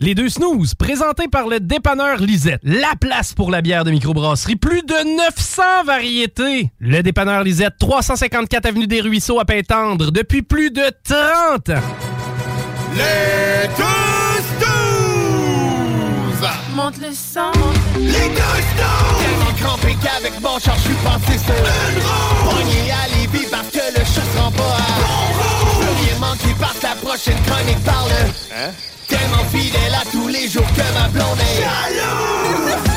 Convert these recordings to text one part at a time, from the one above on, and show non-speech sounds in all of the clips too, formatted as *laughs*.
Les deux snooze, présentés par le dépanneur Lisette. La place pour la bière de microbrasserie. Plus de 900 variétés. Le dépanneur Lisette, 354 Avenue des Ruisseaux à Pintendre, depuis plus de 30 ans. Les deux snooze! Monte le sang. Les deux snooze! Tellement crampé qu'avec mon char, je suis passé sur une roue. Pogné à Lévis parce que le chat se rend pas à bon roue. Rien manquer parce que la prochaine chronique parle. Hein? Tellement fidèle à tous les jours que ma blonde est jalouse.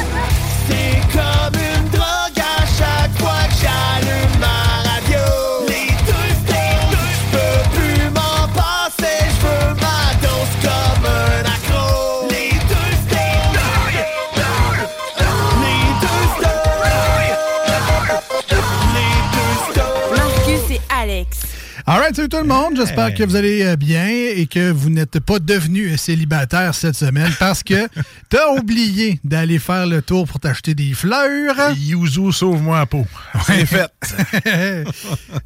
Alright, salut tout le monde. J'espère que vous allez euh, bien et que vous n'êtes pas devenu célibataire cette semaine parce que *laughs* t'as oublié d'aller faire le tour pour t'acheter des fleurs. Yuzu, sauve-moi la peau. C'est fait. *laughs* ouais.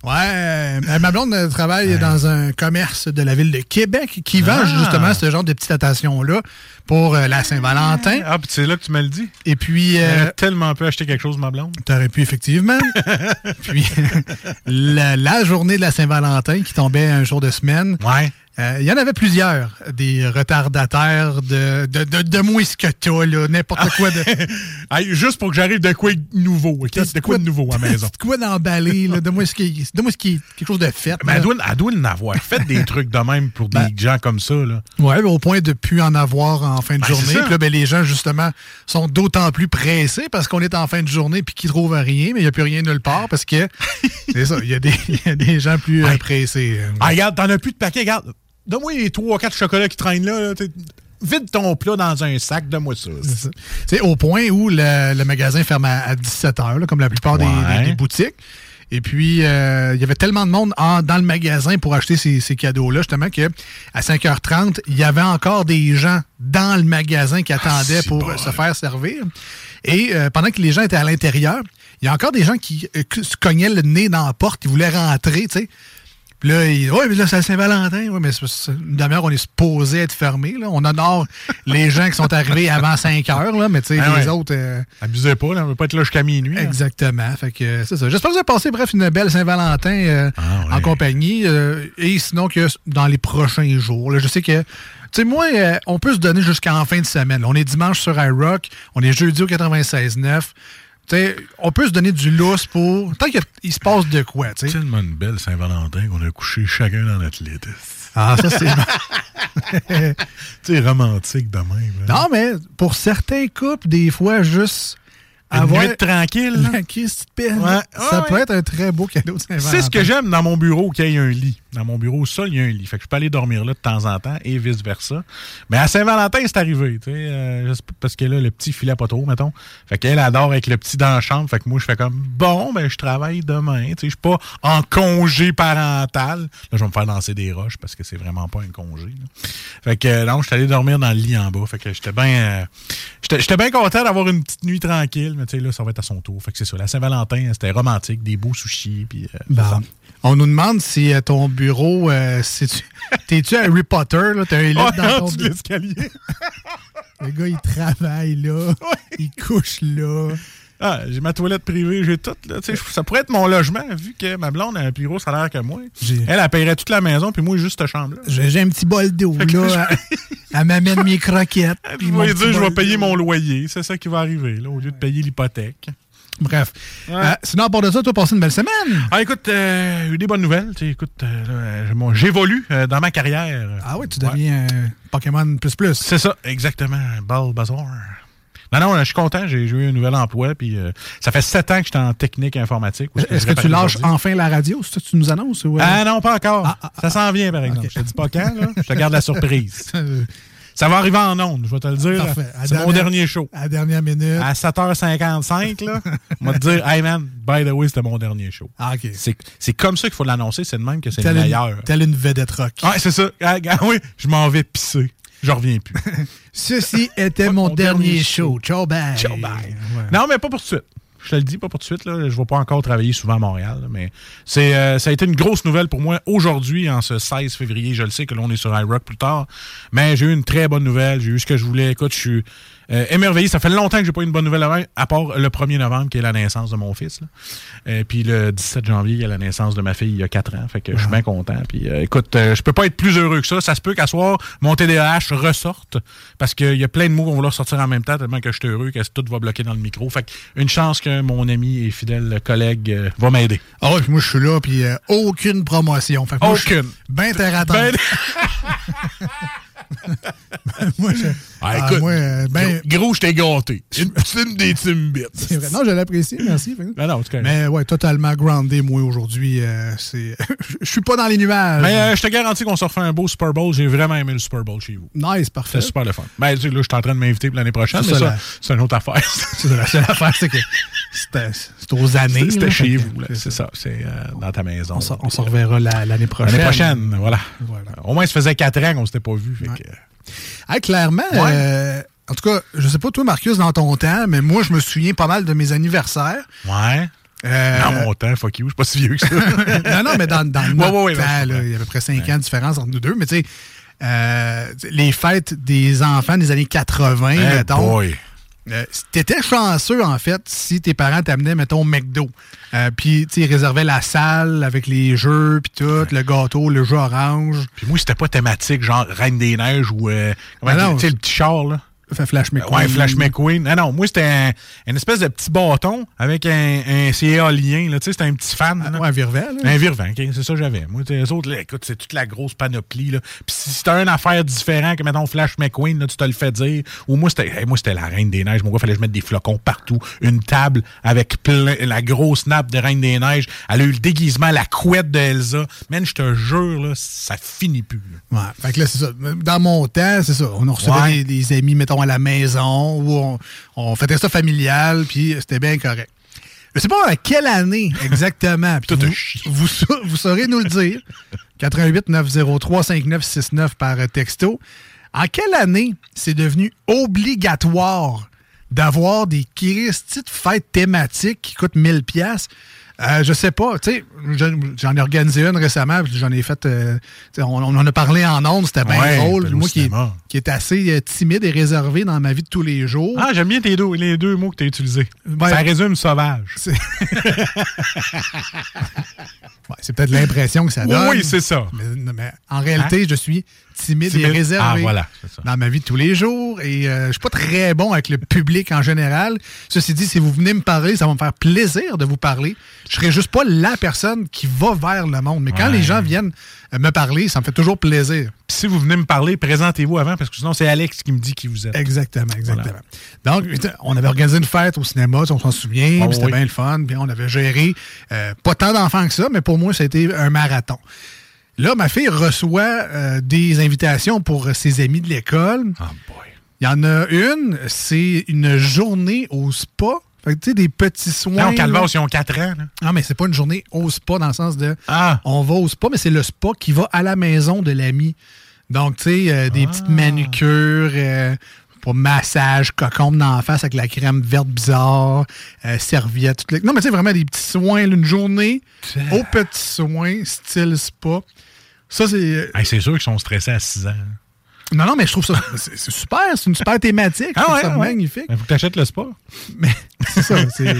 euh, ma blonde travaille dans un commerce de la ville de Québec qui vend Ah. justement ce genre de petites attentions-là pour euh, la Saint-Valentin. Ah, puis c'est là que tu me le dis. Et puis... euh, tellement pu acheter quelque chose, ma blonde. T'aurais pu, effectivement. *laughs* Puis, *laughs* la, la journée de la Saint-Valentin qui tombait un jour de semaine. Ouais. Euh, Il y en avait plusieurs, des retardataires de, de, de, de moins ce que t'as, là, n'importe quoi de. *laughs* Hey, juste pour que j'arrive de quoi de nouveau? De quoi de nouveau à la maison? de quoi d'emballé, là, de moi ce qui de moi ce qui est quelque chose de fait. Mais là. elle doit, elle doit en avoir. Faites des *laughs* trucs de même pour des gens comme ça, là. Ouais, au point de plus en avoir en fin de Ben, journée. Puis là, ben, les gens, justement, sont d'autant plus pressés parce qu'on est en fin de journée puis qu'ils trouvent rien, mais il n'y a plus rien nulle part parce que *laughs* c'est ça, il y, a des- il y a des gens plus euh, pressés. euh. Ah, regarde, t'en as plus de paquets. Regarde, donne-moi les 3-4 chocolats qui traînent là. Vide ton plat dans un sac, donne-moi ça. C'est ça. C'est au point où le, le magasin ferme à, 17 h, comme la plupart des, Ouais. des- des boutiques. Et puis, euh, il y avait tellement de monde en- dans le magasin pour acheter ces, ces cadeaux-là, justement, qu'à 5h30, il y avait encore des gens dans le magasin qui attendaient c'est pour bon, se faire servir. Et euh, pendant que les gens étaient à l'intérieur, il y a encore des gens qui euh, que- se cognaient le nez dans la porte, ils voulaient rentrer, tu sais. Puis là, il, ouais, mais là, c'est Saint-Valentin. Ouais, mais c'est- une demi-heure, on est supposé être fermé. Là. On honore *laughs* les gens qui sont arrivés avant 5 heures, là, mais tu sais, Ah les ouais. autres. euh, Abusez pas, là, on veut pas être là jusqu'à minuit. là. Exactement. Fait que euh, c'est ça. J'espère que vous avez passé, bref, une belle Saint-Valentin euh, Ah, ouais. en compagnie. euh, et sinon que dans les prochains jours. là, je sais que. Tu sais, moi, on peut se donner jusqu'en fin de semaine. On est dimanche sur iRock, on est jeudi au 96.9. On peut se donner du lousse pour. Tant qu'il se passe de quoi, tu sais. tellement une belle Saint-Valentin qu'on a couché chacun dans notre lit. Ah, ça, c'est. *laughs* Tu sais, romantique de même. là. non, mais pour certains couples, des fois, juste. Une avoir nuit tranquille. la peine, Ouais. ça Ouais, peut être un très beau cadeau de Saint-Valentin. C'est ce que j'aime dans mon bureau qu'il y ait un lit. Dans mon bureau seul, il y a un lit. Fait que je peux aller dormir là de temps en temps et vice-versa. Mais à Saint-Valentin, c'est arrivé. tu sais, euh, parce que là, le petit filait pas trop, mettons. Fait qu'elle adore avec le petit dans la chambre. Fait que moi, je fais comme bon, ben je travaille demain. Tu sais, Je suis pas en congé parental. Là, je vais me faire lancer des roches parce que c'est vraiment pas un congé. là. Fait que euh, non, je suis allé dormir dans le lit en bas. Fait que j'étais bien euh, j'étais j'étais bien content d'avoir une petite nuit tranquille. Mais tu sais, là, ça va être à son tour. Fait que c'est ça. La Saint-Valentin, c'était romantique, des beaux sushis. Puis, euh, Bon. On nous demande si euh, ton bureau, euh, si tu- *laughs* t'es-tu Harry Potter, là, t'as un lit Ah, dans ton l'escalier. *laughs* Le gars, il travaille là, *laughs* il couche là. Ah, j'ai ma toilette privée, j'ai tout. Là. Tu Ça pourrait être mon logement, vu que ma blonde a un plus gros salaire que moi. Elle, elle paierait toute la maison, puis moi, juste cette chambre-là. J'ai un petit bol d'eau, là. Elle, elle m'amène mes croquettes. *laughs* Je vais dire, je vais payer mon loyer. C'est ça qui va arriver, là, au lieu de payer l'hypothèque. Bref. Ouais. Euh, sinon, à part de ça, toi, passé une belle semaine. Ah, écoute, euh, eu des bonnes nouvelles. Tu écoute, euh, j'évolue euh, dans ma carrière. Ah oui, tu Ouais. deviens euh, Pokémon plus plus. C'est ça, exactement. Bulbasaur. Non, non, je suis content. J'ai eu un nouvel emploi. Puis euh, ça fait sept ans que j'étais en technique informatique. Est-ce que tu lâches enfin la radio? C'est ça que tu nous annonces? Ou, euh? Ah non, pas encore. Ah, ah, ça s'en vient, par exemple. Je te dis pas quand, là. Je te garde la surprise. *laughs* Ça va arriver en ondes, je vais te le dire. C'est mon dernier show. à la dernière minute. À 7h55, là, on va te dire, hey man, by the way, c'était mon dernier show. Ah, OK. C'est comme ça qu'il faut l'annoncer, c'est de même que c'est le meilleur. une, telle une vedette rock. Ouais, c'est ça. Ah, ah, oui, je m'en vais pisser. Je reviens plus. *laughs* Ceci était mon, dernier show. Ciao, bye. Ciao, bye. Ouais. Non, mais pas pour tout de suite. Je te le dis, pas pour tout de suite. Là. Je ne vais pas encore travailler souvent à Montréal. là, mais c'est, euh, ça a été une grosse nouvelle pour moi aujourd'hui, en ce 16 février. Je le sais que l'on est sur iRock plus tard. Mais j'ai eu une très bonne nouvelle. J'ai eu ce que je voulais. Écoute, je suis euh, émerveillé. Ça fait longtemps que j'ai pas eu une bonne nouvelle avant, à part le 1er novembre, qui est la naissance de mon fils. là. Euh, puis le 17 janvier, il y a la naissance de ma fille il y a 4 ans. Fait que je suis bien content. Puis euh, écoute, je peux pas être plus heureux que ça. Ça se peut qu'à soir, mon TDAH ressorte. Parce qu'il y a plein de mots qu'on va sortir en même temps, tellement que je suis heureux que tout va bloquer dans le micro. Fait que une chance que mon ami et fidèle collègue va m'aider. Ah ouais, puis moi, je suis là, puis aucune promotion. Fait que moi, Aucune. Ben terre à Ben-. *laughs* *laughs* moi, je, Ah, ah, écoute, moi, euh, ben, gros, gros, je t'ai gâté. *laughs* Une petite des Timbits. c'est vrai. Non, je l'apprécie, merci. Ben non. Mais ouais, totalement groundé, moi, aujourd'hui. euh, c'est... *laughs* je suis pas dans les nuages. Mais euh, je te garantis qu'on se refait un beau Super Bowl. J'ai vraiment aimé le Super Bowl chez vous. nice, parfait. C'est super le fun. Ben, tu sais, là, je suis en train de m'inviter pour l'année prochaine, C'est mais ça, ça, la- c'est une autre affaire. C'est la seule affaire, c'est que c'était, c'est aux années. C'était chez vous. C'est ça. C'est euh, dans ta maison. On se, on se reverra la- l'année prochaine. L'année prochaine, voilà. Voilà. Au moins, ça faisait quatre ans qu'on s'était pas vu. Que, Hey, clairement, Ouais. euh, en tout cas, je sais pas toi, Marcus, dans ton temps, mais moi, je me souviens pas mal de mes anniversaires. ouais. Euh, Dans mon temps, fuck you, je suis pas si vieux que ça. *laughs* non, non, mais dans, dans le Ouais, ouais, ouais, temps, non, là, il y a à peu près 5 ans de différence entre nous deux, mais tu sais, euh, les fêtes des enfants des années 80, Hey mettons, boy. Euh, t'étais chanceux, en fait, si tes parents t'amenaient, mettons, au McDo. Euh, puis, tu réservaient la salle avec les jeux, puis tout, le gâteau, le jeu orange. Puis moi, c'était pas thématique, genre Reine des Neiges ou. euh, comment non, tu sais, le petit char, là. Fait Flash McQueen. Ouais, Flash McQueen. Non, non, moi, c'était un- une espèce de petit bâton avec un, un éolien, là. Tu sais, c'était un petit fan. là. Ouais, un virvent, là. Un virvent, OK, c'est ça que j'avais. Moi, les autres, là, écoute, c'est toute la grosse panoplie. Là. Puis si c'était une affaire différente que, mettons, Flash McQueen, là, tu te le fais dire. Ou moi, c'était hey, moi c'était la Reine des Neiges. Mon gars, fallait que je mette des flocons partout. Une table avec plein, la grosse nappe de Reine des Neiges. Elle a eu le déguisement, la couette de Elsa. Man, je te jure, là, ça finit plus. là. Ouais, fait que là, c'est ça. Dans mon temps, c'est ça. On recevait Ouais. des, des amis, mettons, à la maison, où on, on faisait ça familial, puis c'était bien correct. Je sais pas à quelle année exactement. *laughs* puis Tout vous, vous, sa- vous saurez nous le dire. 88 903 5969 par texto. En quelle année c'est devenu obligatoire d'avoir des de fêtes thématiques qui coûtent 1000 pièces euh, je sais pas, tu sais, j'en ai organisé une récemment, puis j'en ai fait, euh, on, on en a parlé en ondes, c'était bien Ouais, drôle. au Moi qui qui est assez euh, timide et réservé dans ma vie de tous les jours. Ah, j'aime bien tes deux, les deux mots que tu as utilisés. Ça résume sauvage. C'est *laughs* Ouais, peut-être l'impression que ça donne. Oui, c'est ça. Mais, mais en réalité, je suis timide, et Timide. réservé Ah, voilà, ça. dans ma vie de tous les jours et euh, je suis pas très bon avec le public en général. Ceci dit, si vous venez me parler, ça va me faire plaisir de vous parler. Je serai juste pas la personne qui va vers le monde. Mais quand Ouais. les gens viennent euh, me parler, ça me fait toujours plaisir. Puis si vous venez me parler, présentez-vous avant, parce que sinon, c'est Alex qui me dit qui vous êtes. Exactement, exactement. Donc, on avait organisé une fête au cinéma, on s'en souvient, Oh c'était oui. bien le fun, puis on avait géré euh, pas tant d'enfants que ça, mais pour moi, ça a été un marathon. Là, ma fille reçoit euh, des invitations pour ses amis de l'école. Ah, boy. Il y en a une, c'est une journée au spa. Fait que, tu sais, des petits soins. Là. Calvas, ils ont 4 ans. Là. Non, mais c'est pas une journée au spa dans le sens de Ah. on va au spa, mais c'est le spa qui va à la maison de l'ami. Donc, tu sais, euh, des petites manucures, euh, pour massage, cocombe dans la face avec la crème verte bizarre, euh, serviette. tout le- Non, mais tu sais, vraiment des petits soins, là, une journée aux petits soins, style spa. Ça, c'est. Hey, c'est sûr qu'ils sont stressés à 6 ans. Non, non, mais je trouve ça. C'est super, c'est une super thématique. Ah ouais, ça ouais. magnifique. Il faut que tu achètes le sport. Mais *laughs* c'est ça, c'est.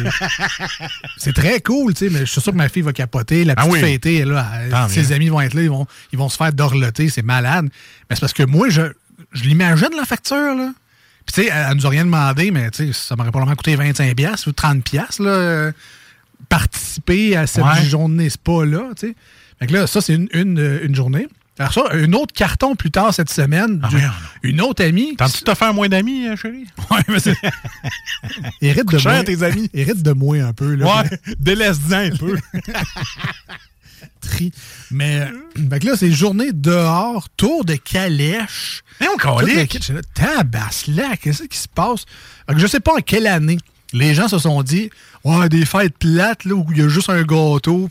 c'est très cool, tu sais, mais je suis sûr que ma fille va capoter. La Ah petite oui. fêtée, elle, là, Tant ses amis vont être là, ils vont, ils vont se faire dorloter, c'est malade. Mais c'est parce que moi, je, je l'imagine, la facture, là. Puis, tu sais, elle, elle nous a rien demandé, mais tu sais, ça m'aurait probablement coûté 25$ piastres ou 30$, piastres, là. Participer à cette Ouais. journée spa-là. Fait que là, ça, c'est une, une, euh, une journée. Alors, ça, un autre carton plus tard cette semaine, Ah, une autre amie. De te faire moins d'amis, euh, chérie? *laughs* Ouais, mais c'est. *laughs* *laughs* Hérite de cher, moi. tes amis. Hérite de moi un peu. Là, Ouais, délaisse-en un peu. Tri. Mais, euh, fait que là, c'est journée dehors, tour de calèche. Mais on tabasse là, qu'est-ce qui se passe? Fait que je sais pas en quelle année les gens se sont dit, ouais, des fêtes plates, là, où il y a juste un gâteau.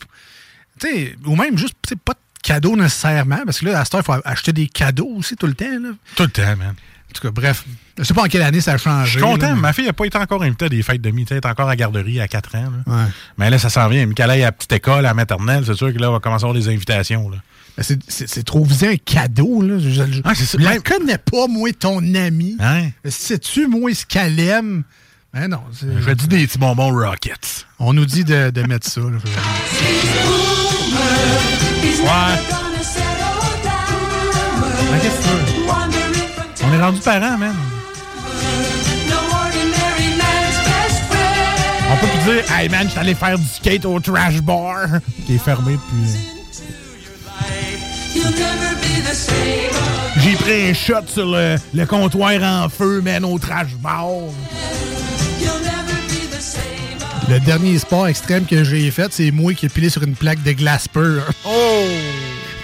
Tu sais, ou même juste, pas de cadeaux nécessairement, parce que là, à cette heure, il faut acheter des cadeaux aussi tout le temps, là. Tout le temps, man. En tout cas, bref, je sais pas en quelle année ça a changé. Je suis content. là, mais- Ma fille n'a pas été encore invitée à des fêtes de mi. Elle est encore à la garderie à 4 ans. là. Ouais. Mais là, ça s'en vient. Aille à la petite école, à la maternelle, c'est sûr que là, on va commencer à avoir des invitations. Là. C'est- trop visé un cadeau, là. Je, je, Ah, je la connais pas, moi, ton ami. Hein? Sais-tu, moi, ce qu'elle aime? Ben non. Je dis des petits bonbons Rockets. On nous dit de, de mettre ça. là. Ouais. Mais qu'est-ce que tu veux? On est rendu parents, man. On peut plus dire, hey man, je suis allé faire du skate au trash bar. Qui est fermé depuis. J'ai pris un shot sur le, le comptoir en feu, man, au trash bar. Le dernier sport extrême que j'ai fait, c'est moi qui ai pilé sur une plaque de glace pure. Oh!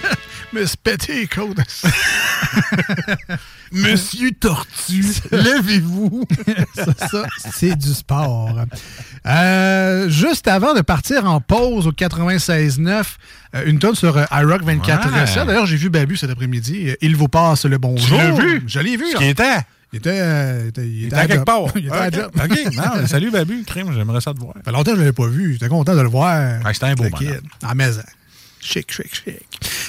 *laughs* Me les côtes. *laughs* Monsieur Tortue, *laughs* levez-vous. ça, ça, c'est du sport. Euh, juste avant de partir en pause au 96.9, euh, une tonne sur euh, iRock 24 Ouais. D'ailleurs, j'ai vu Babu cet après-midi. Il vous passe le bonjour. l'as vu? Je l'ai vu. Ce qui était? Il était, euh, il était, il était à à quelque part. *laughs* il était à OK, job. OK. Non, salut, Babu. Crime, j'aimerais ça te voir. Ça fait longtemps que je ne l'avais pas vu. J'étais content de le voir. Ouais, c'était un beau kid, En maison. Chic, chic, chic.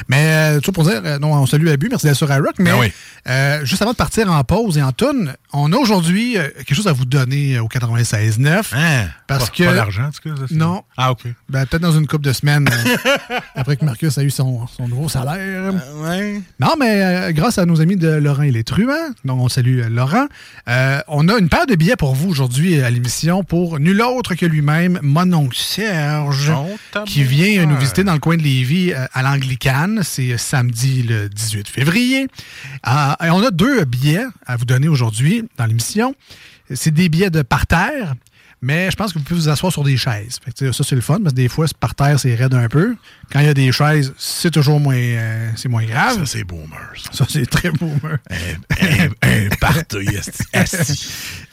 Mais euh, tout pour dire, euh, non, on salue Abu, merci d'être sur iRock. Mais Ben oui. euh, juste avant de partir en pause et en tune, on a aujourd'hui euh, quelque chose à vous donner au 96.9. Hein? Parce Pas- que- Pas d'argent, en tout cas. ça, c'est- Non. Ah, OK. Ben, peut-être dans une couple de semaines, euh, *laughs* après que Marcus a eu son, son nouveau salaire. Ouais. Non, mais grâce à nos amis de Laurent et les Truands, donc on salue Laurent, on a une paire de billets pour vous aujourd'hui à l'émission pour nul autre que lui-même, mon oncle Serge, Oh, qui vient nous visiter dans le coin de Lévis euh, à l'Anglicane. C'est euh, samedi le 18 février. Euh, et on a deux billets à vous donner aujourd'hui dans l'émission. C'est des billets de parterre. Mais je pense que vous pouvez vous asseoir sur des chaises. Fait que, ça, c'est le fun, parce que des fois, par terre, c'est raide un peu. Quand il y a des chaises, c'est toujours moins, euh, c'est moins grave. Ça, c'est boomer. ça. Ça, c'est très boomer. Un.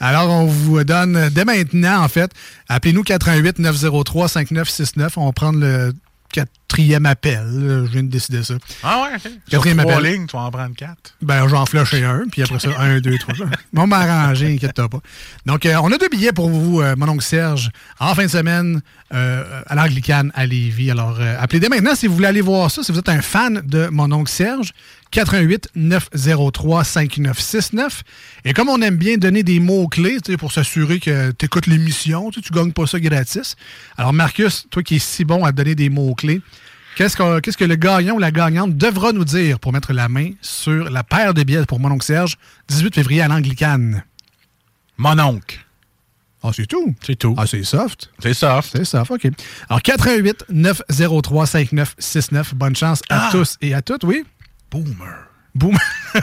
*laughs* Alors, on vous donne dès maintenant, en fait, appelez-nous 88 903 5969. On va prendre le quatrième appel. là. Je viens de décider ça. Ah ouais, OK. Quatrième Sur trois appel. lignes, tu vas en prendre quatre. Ben, j'en flusher un, puis après ça, *laughs* un, deux, trois. On va m'arranger, inquiète-toi pas. Donc, euh, on a deux billets pour vous, euh, mon oncle Serge, en fin de semaine, euh, à l'Anglicane, à Lévis. Alors, euh, appelez dès maintenant si vous voulez aller voir ça, si vous êtes un fan de mon oncle Serge. 88 903 5969. Et comme on aime bien donner des mots-clés tu sais, pour s'assurer que tu écoutes l'émission, tu tu gagnes pas ça gratis. Alors, Marcus, toi qui es si bon à donner des mots-clés, Qu'est-ce que, qu'est-ce que le gagnant ou la gagnante devra nous dire pour mettre la main sur la paire de billets pour mon oncle Serge, 18 février à l'Anglicane? Mon oncle. Ah, c'est tout? C'est tout. Ah, c'est soft. C'est soft. C'est soft, OK. Alors, 88 903 5969. Bonne chance à Ah! tous et à toutes, oui? Boomer. Boum. *laughs*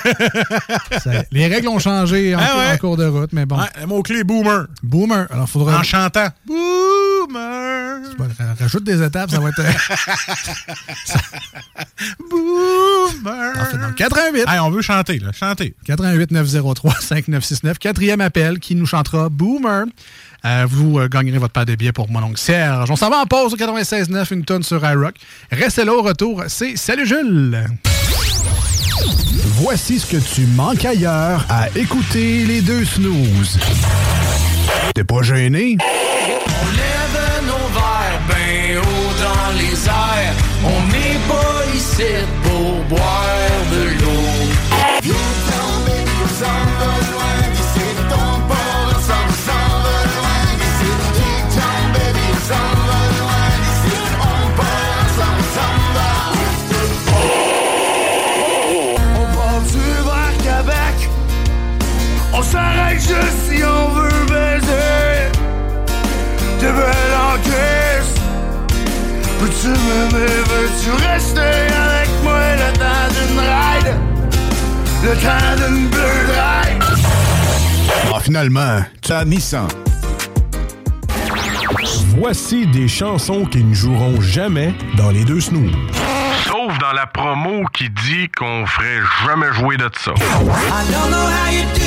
Ça- les règles ont changé en, Ah ouais. en cours de route, mais bon. Le mot-clé boomer. Boomer. Alors, faudra. En chantant. Boomer. Rajoute des étapes, ça va être. *laughs* Boomer. Parfait. Donc, 88 Hey, on veut chanter, là. Chanter. 88 903 5969. Quatrième appel qui nous chantera Boomer. Euh, vous euh, gagnerez votre paire de billets pour mon oncle Serge. On s'en va en pause au 96.9, une tonne sur iRock. Restez là au retour. C'est Salut Jules! Voici ce que tu manques ailleurs à écouter les deux snooze. T'es pas gêné? On lève nos verres ben haut dans les airs. On n'est pas ici pour boire de l'eau. Juste si on veut baiser. T'es belle en crise. Peux-tu m'aimer, veux-tu rester avec moi le temps d'une ride? Le temps d'une bleue ride? Ah, finalement, tu as Nissan. Voici des chansons qui ne joueront jamais dans les deux snooze. Sauf dans la promo qui dit qu'on ferait jamais jouer de ça. I don't know how you do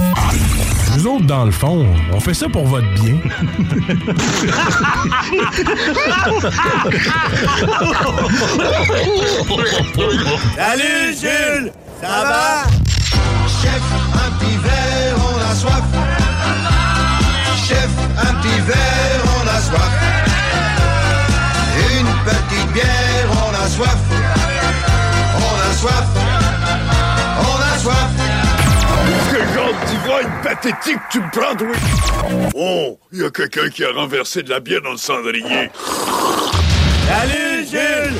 Nous autres, dans le fond, on fait ça pour votre bien. Salut Jules, ça va? Chef, un petit verre, on a soif. Chef, un petit verre, on a soif. Une petite bière, on a soif. On a soif. Quel genre d'ivrogne pathétique tu me prends, oui? Oh, il y a quelqu'un qui a renversé de la bière dans le cendrier. Salut Jules!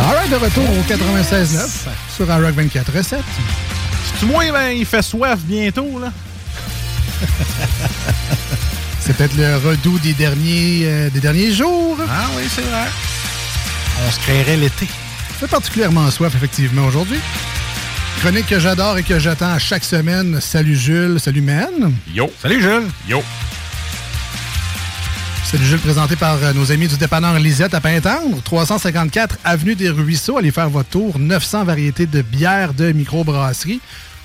Alright, de retour au 96.9 sur Rock 24 7 C'est moins, ben, il fait soif bientôt, là? *laughs* C'est peut-être le redout des derniers, euh, des derniers jours. Ah oui, c'est vrai. On se créerait l'été. fait particulièrement soif, effectivement, aujourd'hui. Chronique que j'adore et que j'attends à chaque semaine. Salut Jules, salut Men. Yo. Salut Jules. Yo. Salut Jules, présenté par euh, nos amis du dépanneur Lisette à Pintendre, 354 Avenue des Ruisseaux. Allez faire votre tour. 900 variétés de bières de microbrasserie.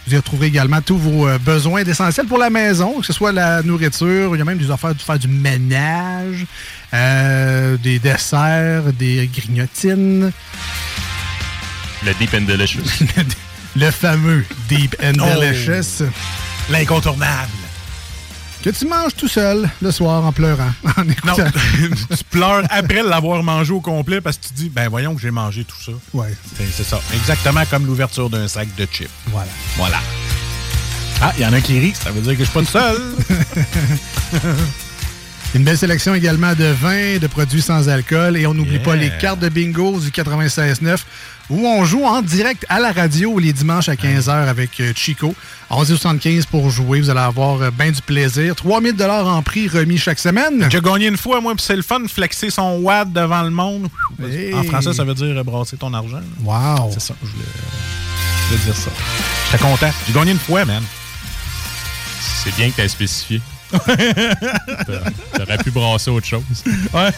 Vous y retrouverez également tous vos euh, besoins d'essentiel pour la maison, que ce soit la nourriture, il y a même des affaires de faire du ménage, euh, des desserts, des grignotines. Le Deep and Delicious. *laughs* Le fameux Deep and Oh. Delicious. L'incontournable. Que tu manges tout seul le soir en pleurant. *laughs* En Non, *laughs* tu pleures après l'avoir mangé au complet parce que tu dis, ben voyons que j'ai mangé tout ça. Ouais. C'est c'est ça. Exactement comme l'ouverture d'un sac de chips. Voilà. Voilà. Ah, il y en a qui rit, ça veut dire que je suis pas tout seul. *laughs* Une belle sélection également de vins, de produits sans alcool. Et on n'oublie pas les cartes de bingo du 96.9 où on joue en direct à la radio les dimanches à 15h avec euh, Chico. 11,75 pour jouer. Vous allez avoir euh, bien du plaisir. 3000 en prix remis chaque semaine. J'ai gagné une fois, moi, puis c'est le fun de flexer son watt devant le monde. Hey. En français, ça veut dire euh, brasser ton argent. Wow. C'est ça, je voulais, je voulais dire ça. J'étais content. J'ai gagné une fois, man. C'est bien que tu spécifié. *laughs* T'aurais pu brasser autre chose. Ouais.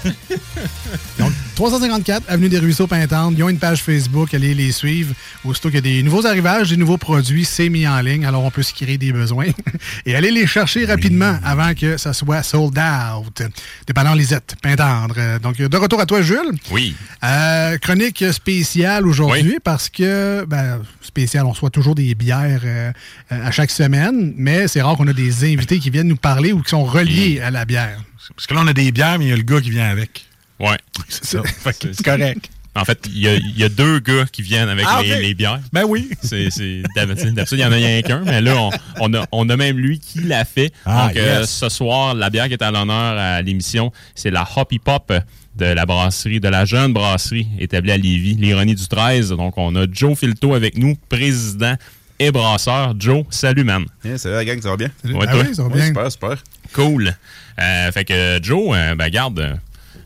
Donc, 354 Avenue des Ruisseaux Pintendre. Ils ont une page Facebook. Allez les suivre. Aussitôt qu'il y a des nouveaux arrivages, des nouveaux produits, c'est mis en ligne. Alors, on peut se créer des besoins. *laughs* Et allez les chercher rapidement avant que ça soit sold out. Dépendant Lisette, Pintendre. Donc, de retour à toi, Jules. Oui. Euh, chronique spéciale aujourd'hui parce que, ben, spécial, on reçoit toujours des bières euh, à chaque semaine, mais c'est rare qu'on a des invités qui viennent nous parler ou qui sont reliés à la bière. Parce que là, on a des bières, mais il y a le gars qui vient avec. Ouais. *laughs* C'est correct. En fait, il y, a- il y a deux gars qui viennent avec Ah, les, bières. Ben oui. C'est, d'habitude, d'habitude, il y en a rien qu'un, mais là, on, on a, on a même lui qui l'a fait. Ah, Donc, euh, ce soir, la bière qui est à l'honneur à l'émission, c'est la Hoppy Pop de la brasserie, de la jeune brasserie établie à Lévis, l'Ironie du 13. Donc, on a Joe Filto avec nous, président et brasseur. Joe, salut, man. salut la gang, ça va bien? Ouais, Ah toi? oui, ça va bien. super, super. Cool. Euh, fait que Joe, euh, ben garde,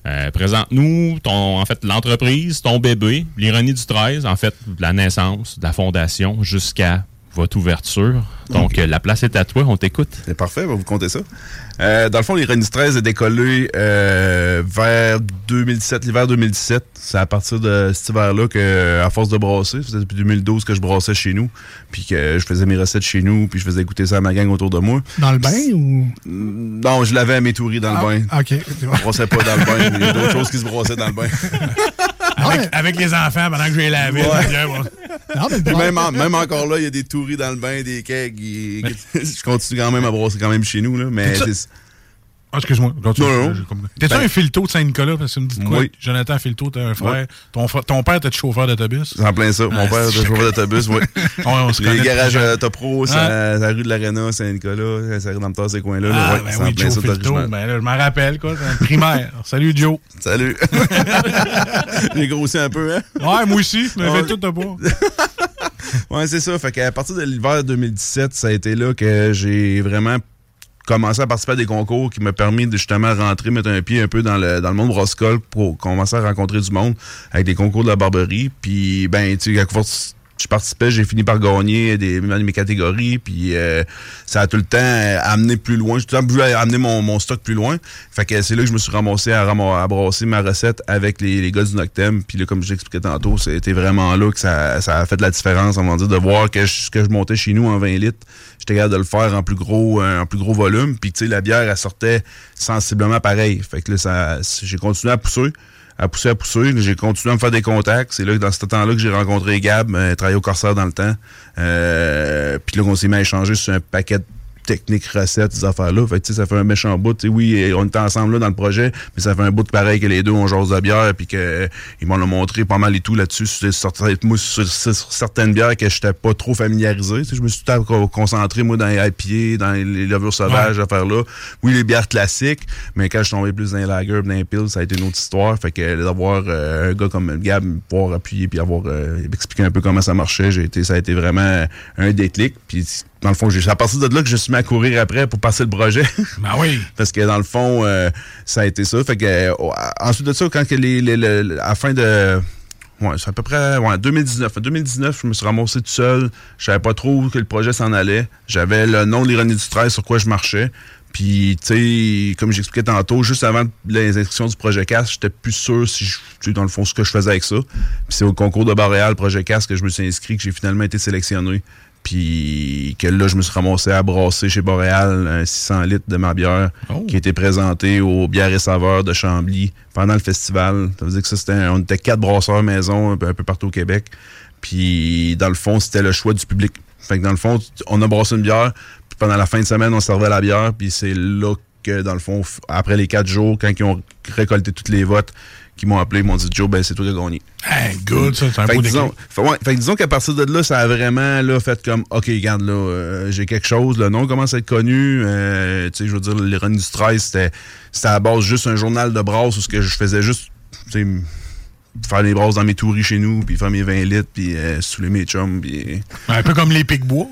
euh, présente-nous ton, en fait, l'entreprise, ton bébé, l'ironie du 13, en fait, de la naissance, de la fondation jusqu'à votre ouverture. Donc, euh, la place est à toi, on t'écoute. C'est parfait, on va vous compter ça. Euh, dans le fond, l'Ironie 13 est décollé euh, vers 2017, l'hiver 2017. C'est à partir de cet hiver-là que, à force de brasser, faisait depuis 2012 que je brassais chez nous, puis que je faisais mes recettes chez nous, puis je faisais écouter ça à ma gang autour de moi. Dans le bain ou? Non, je l'avais à mes touris dans Ah, le bain. OK. Je brassais pas dans le bain. Il y a d'autres choses qui se brassaient dans le bain. *laughs* Avec, avec les enfants pendant que je les lavais. Ouais. *laughs* même, en- même encore là, il y a des touris dans le bain, des kegs. *laughs* Je continue quand même à brosser quand même chez nous. Là, mais Ah, excuse-moi. continue. Non, non. T'es-tu Ben- un filto de Saint-Nicolas? Parce que tu me dis quoi? Oui. Jonathan Filto, t'as un frère. Ton, frère- ton père, t'es chauffeur d'autobus? C'est en plein ça. Mon Ah, père était chauffeur d'autobus, oui. *laughs* Ouais, on se Les connaît garages depuis euh. Topro, c'est à la rue de l'Arena, Saint-Nicolas, c'est dans le ces coins-là. là, Ah, ouais, ben oui, Joe ça Filto. Ben là, je m'en rappelle, quoi. C'est un primaire. *laughs* Salut, Joe. Salut. *laughs* J'ai grossi un peu, hein? Ouais, moi aussi. Mais tout de pas. Ouais, c'est ça. Fait qu'à partir de l'hiver 2017, ça a été là que j'ai vraiment commencé à participer à des concours qui m'ont permis de justement rentrer, mettre un pied un peu dans le, dans le monde Roscol pour commencer à rencontrer du monde avec des concours de la barberie. Puis, ben, tu sais, je participais, j'ai fini par gagner des, mes catégories, puis euh, ça a tout le temps euh, amené plus loin. J'ai tout le temps voulu amener mon, mon stock plus loin. Fait que c'est là que je me suis ramassé à, à brasser ma recette avec les, les gars du Noctem. Puis là, comme j'expliquais tantôt, c'était vraiment là que ça, ça a fait la différence, on va dire, de voir que je, que je montais chez nous en 20 litres. J'étais capable de le faire en plus gros, euh, en plus gros volume. Puis tu sais, la bière, elle sortait sensiblement pareil. Fait que là, j'ai continué à pousser à pousser, à pousser. J'ai continué à me faire des contacts. C'est là, dans ce temps-là, que j'ai rencontré Gab, euh, travaillé au Corsair dans le temps. Euh, puis là, on s'est mis à échanger sur un paquet de techniques, recettes, ces affaires-là. Fait que, tu sais, ça fait un méchant bout. Tu sais, oui, on était ensemble là dans le projet, mais ça fait un bout de pareil que les deux, on jase de bière, puis que euh, m'ont montré pas mal et tout là-dessus, sur, sur, moi, sur, sur certaines bières que j'étais pas trop familiarisé. Je me suis tout concentré, moi, dans les IPA, dans les levures sauvages, Ouais. affaires-là. Oui, les bières classiques, mais quand je suis tombé plus dans les lagers, dans les pills, ça a été une autre histoire. Fait que d'avoir euh, un gars comme Gab pouvoir appuyer puis avoir euh, expliqué un peu comment ça marchait, j'ai été, ça a été vraiment un déclic. Puis dans le fond, c'est à partir de là que je suis mis à courir après pour passer le projet. *laughs* Ben oui. *laughs* Parce que dans le fond, euh, ça a été ça. Fait que euh, ensuite de ça, quand que les, les- le- à la fin de Ouais, c'est à peu près ouais, 2019. En 2019, je me suis ramassé tout seul. Je savais pas trop où que le projet s'en allait. J'avais le nom de l'ironie du 13 sur quoi je marchais. Puis, tu sais, comme j'expliquais tantôt, juste avant les inscriptions du projet CAS, j'étais plus sûr si je, tu sais, dans le fond, ce que je faisais avec ça. Puis c'est au concours de Boréal, projet CAS, que je me suis inscrit, que j'ai finalement été sélectionné. Puis que là, je me suis ramassé à brasser chez Boréal un 600 litres de ma bière qui a été présentée aux bières et saveurs de Chambly pendant le festival. Ça veut dire que ça, c'était, un- on était quatre brasseurs maison un peu, un peu partout au Québec. Puis dans le fond, c'était le choix du public. Fait que dans le fond, on a brassé une bière, puis pendant la fin de semaine, on servait la bière, puis c'est là que, dans le fond, après les quatre jours, quand ils ont récolté tous les votes, qui m'ont appelé, ils m'ont dit Joe, ben c'est toi qui as gagné. Hey, good, ça, c'est un Fait beau disons, fait, ouais, fait disons qu'à partir de là, ça a vraiment là, fait comme OK, regarde là, euh, j'ai quelque chose, le nom commence à être connu. euh, tu sais, je veux dire, l'ironie du 13, c'était c'était à la base juste un journal de brasse où ce que je faisais juste tu sais, m- faire des brasses dans mes touris chez nous, puis faire mes 20 litres, puis euh, saouler mes chums, puis. Un peu comme les Picbois.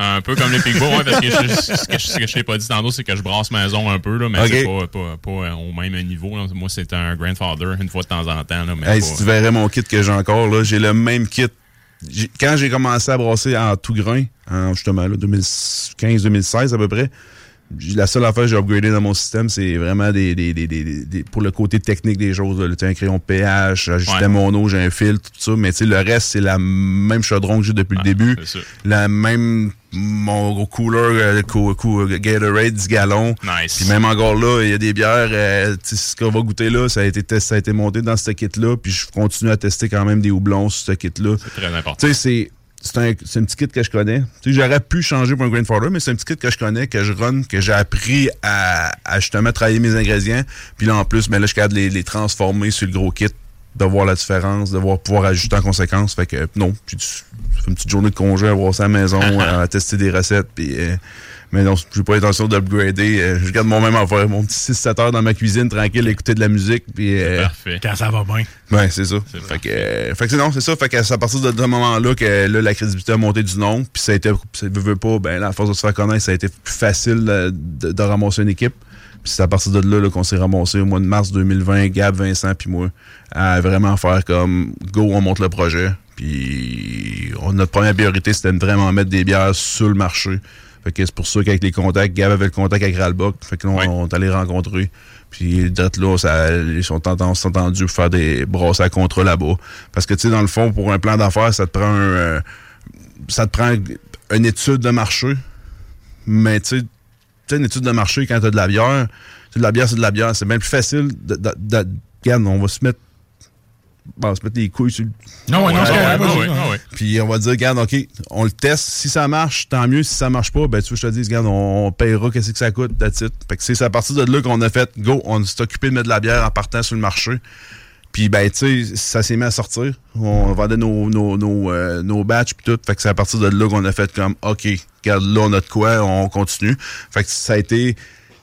Un peu comme les Pigbois, ouais, parce que je- ce que je, je t'ai pas dit tantôt, c'est que je brasse maison un peu, là, mais Ok. c'est pas, pas, pas, euh, au même niveau. là. Moi, c'est un grandfather une fois de temps en temps. Là, mais Hey, pas- si tu verrais mon kit que j'ai encore, là, j'ai le même kit. Quand j'ai commencé à brasser en tout grain, en justement là, 2015-2016 à peu près, la seule affaire que j'ai upgradé dans mon système, c'est vraiment des, des, des, des- pour le côté technique des choses. Là, un crayon pH, j'ajustais Ouais. mon eau, j'ai un filtre, tout ça. Mais tu sais, le reste, c'est la même chaudron que j'ai depuis le début. La même mon gros cooler euh, cou- cou- Gatorade 10 gallons. Nice. Puis même encore là, il y a des bières, euh, ce qu'on va goûter là, ça a été test- ça a été monté dans ce kit-là, puis je continue à tester quand même des houblons sur ce kit-là. C'est très important. Tu sais, c'est c'est un, c'est un petit kit que je connais. Tu sais, j'aurais pu changer pour un Grandfather, mais c'est un petit kit que je connais, que je run, que j'ai appris à, à justement travailler mes ingrédients. Puis là, en plus, ben là, je suis capable de les, les transformer sur le gros kit, de voir la différence, de voir pouvoir ajuster en conséquence. Fait que non, puis tu- ça fait une petite journée de congé à voir ça à la maison, *laughs* à tester des recettes, puis... euh, mais non, j'ai pas l'intention d'upgrader. Euh, je garde mon même affaire, mon petit 6-7 heures dans ma cuisine, tranquille, écouter de la musique. Puis, euh, Parfait. Quand ça va bien. Ouais, c'est ça. Fait que, euh, fait que c'est non, c'est ça. Fait que c'est à partir de ce moment-là que là, la crédibilité a monté du nom. Puis ça a été, ça veut, veut pas, ben là, à force de se faire connaître, ça a été plus facile de, de- de ramasser une équipe. Puis c'est à partir de là, là, qu'on s'est ramassé au mois de mars 2020, Gab, Vincent, puis moi, à vraiment faire comme go, on monte le projet. Puis on- notre première priorité, c'était de vraiment mettre des bières sur le marché. Fait que c'est pour ça qu'avec les contacts, Gab avait le contact avec Ralbock. Fait que là, on, on est allé rencontrer. Puis d'être là, ça, ils sont entendus, pour faire des brosses à contrat là-bas. Parce que tu sais, dans le fond, pour un plan d'affaires, ça te prend un, euh, ça te prend une étude de marché. Mais tu sais, tu une étude de marché quand t'as de la bière, tu sais, de la bière, c'est de la bière. C'est bien plus facile de, de- de- regarde, on va se mettre bon, se mettre les couilles sur le. Non, ouais, non, c'est. Puis on va dire, regarde, OK, on le teste. Si ça marche, tant mieux. Si ça marche pas, ben, tu veux, je te dis, regarde, on, on payera qu'est-ce que ça coûte, that's it. Fait que c'est à partir de là qu'on a fait, go, on s'est occupé de mettre de la bière en partant sur le marché. Puis, ben, tu sais, ça s'est mis à sortir. On vendait nos, nos, nos, euh, nos batchs puis tout. Fait que c'est à partir de là qu'on a fait comme, OK, regarde, là, on a de quoi, on continue. Fait que ça a été,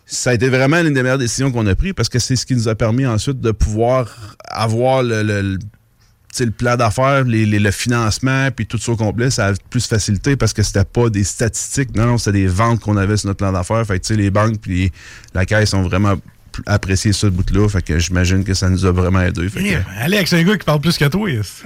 ça a été vraiment l'une des meilleures décisions qu'on a prises parce que c'est ce qui nous a permis ensuite de pouvoir avoir le, le- le- le plan d'affaires, les- les- le financement, puis tout ça au complet, ça a plus facilité parce que c'était pas des statistiques, non, non, c'était des ventes qu'on avait sur notre plan d'affaires. Fait que, tu sais, les banques puis la caisse ont vraiment apprécié ce bout-là. Fait que j'imagine que ça nous a vraiment aidé. Fait que- Yeah, Alex, c'est un gars qui parle plus que toi. yes. *laughs*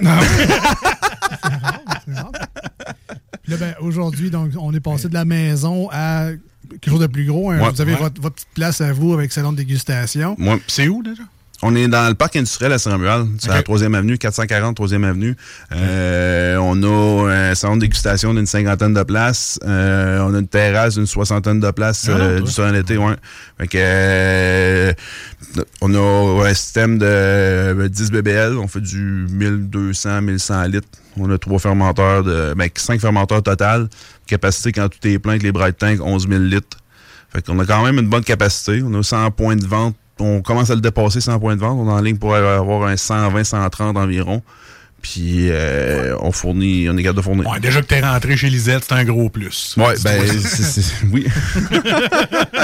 Puis là, ben, aujourd'hui, donc, on est passé de la maison à quelque chose de plus gros. hein? Ouais. vous avez Ouais. votre, votre petite place à vous avec salon de dégustation. C'est où déjà? On est dans le parc industriel à Saint-Romuald. C'est à la 3e avenue, 440 3e avenue. Euh, on a un salon de dégustation d'une cinquantaine de places. Euh, on a une terrasse d'une soixantaine de places Ah euh, du soir l'été, ouais. Fait que, euh, on a un système de euh, 10 BBL. On fait du 1200, 1100 litres. On a trois fermenteurs, de, ben, cinq fermenteurs total. Capacité quand tout est plein avec les bright tanks, 11 000 litres. Fait qu'on a quand même une bonne capacité. On a 100 points de vente. On commence à le dépasser, 100 points de vente. On est en ligne pour avoir un 120, 130 environ. Puis euh, on fournit, on est capable de fournir. Ouais, déjà que t'es rentré chez Lisette, c'est un gros plus. Ouais, ben, oui. *laughs*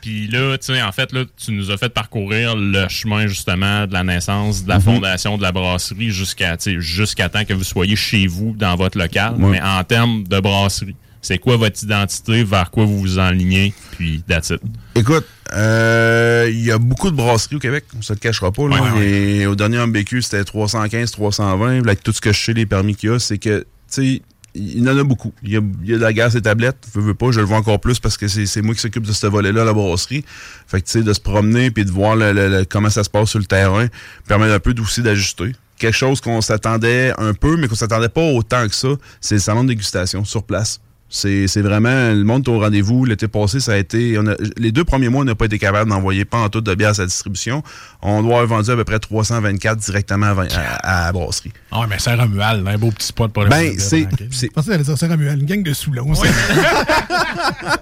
Puis là, tu sais, en fait, là, tu nous as fait parcourir le chemin, justement, de la naissance, de la Mhm. fondation de la brasserie jusqu'à, tu sais, jusqu'à temps que vous soyez chez vous, dans votre local. Ouais. Mais en termes de brasserie, c'est quoi votre identité, vers quoi vous vous enlignez, puis that's it. Écoute, euh, il y a beaucoup de brasseries au Québec, on se le cachera pas. Là. Ouais, Et au dernier MBQ, c'était 315, 320. Là, Avec tout ce que je sais, les permis qu'il y a, c'est que, tu sais, il y en a beaucoup. Il y a, il y a de la gaz et tablettes. Veux, veux pas, je le vois encore plus parce que c'est moi qui s'occupe de ce volet-là la brasserie. Fait que, tu sais, de se promener puis de voir le- le- le- comment ça se passe sur le terrain permet un peu aussi d'ajuster. Quelque chose qu'on s'attendait un peu, mais qu'on s'attendait pas autant que ça, c'est le salon de dégustation sur place. C'est c'est vraiment le monde est au rendez-vous. L'été passé, ça a été. on a- les deux premiers mois, on n'a pas été capable d'envoyer pas en tout de bière à sa distribution. On doit avoir vendu à peu près 324 directement à, à- à la brasserie. Ah ouais, mais Saint-Romuald, un beau petit spot pour les Ben, c'est. Je pensais allait dire Saint-Romuald, une gang de Soulon. ça. *laughs*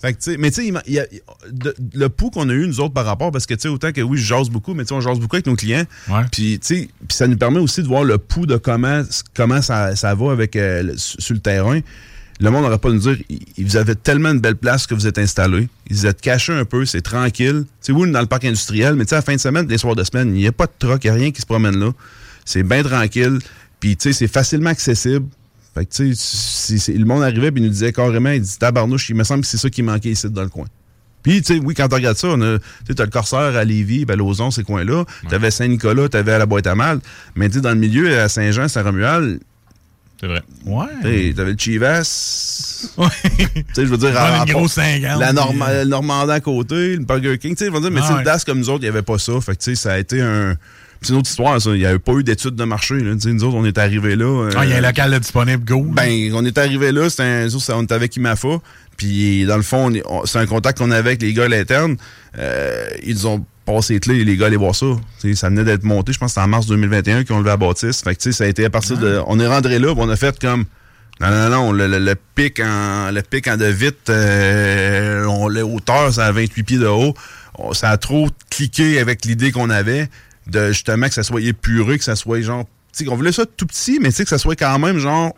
Fait que, tu sais, mais tu sais, il m'a- il y a- de- le pouls qu'on a eu, nous autres, par rapport, parce que, tu sais, autant que oui, je jase beaucoup, mais tu sais, on jase beaucoup avec nos clients. Puis, tu sais, puis ça nous permet aussi de voir le pouls de comment, comment ça, ça va avec, euh, sur le terrain. Le monde n'aurait pas nous dire, il- il- vous avez tellement une belle place que vous êtes installé. Vous êtes caché un peu, c'est tranquille. Tu sais, oui, dans le parc industriel, mais tu sais, à la fin de semaine, les soirs de semaine, il n'y a pas de truck, il n'y a rien qui se promène là. C'est bien tranquille. Puis, tu sais, c'est facilement accessible. Fait que, tu sais, c'est- c'est- le monde arrivait et nous disait carrément, il dit, tabarnouche, il me semble que c'est ça qui manquait ici dans le coin. Puis, tu sais, oui, quand tu regardes ça, tu sais, t'as le Corsaire à Lévis, ben, Lauson, ces coins-là. T'avais Saint-Nicolas, t'avais à la boîte à mal. Mais, tu sais, dans le milieu, à Saint-Jean, Saint-Romuald, C'est vrai. Ouais. T'avais le Chivas. *laughs* tu sais, je veux dire, Ouais, à- une à- grosse cinquante, la Norma- euh, le Normandie à côté, le Burger King. Tu sais, je veux dire, mais Ah ouais. le DAS comme nous autres, il n'y avait pas ça. Fait que, tu sais, ça a été un. C'est une autre histoire, ça. Il n'y avait pas eu d'études de marché. Là. Tu sais, Nous autres, on est arrivés là. euh, Ah, il y a un local là, disponible, go. ben, on est arrivé là, c'était un, ça, on était avec Imafa, puis dans le fond, on est- on- c'est un contact qu'on avait avec les gars à l'interne. Euh, ils ont passé les clés, les gars allaient voir ça. Ça venait d'être monté, je pense que c'était en mars 2021 qu'ils ont levé la bâtisse. Fait que, tu sais, ça a été à partir de... On est rentré là, on a fait comme... Non, non, non, le, le- le pic en le pic en de vite, euh, on l'a hauteur, c'est à 28 pieds de haut. On- ça a trop cliqué avec l'idée qu'on avait de justement que ça soit épuré, que ça soit genre. Sais, on voulait ça tout petit, mais tu sais, que ça soit quand même genre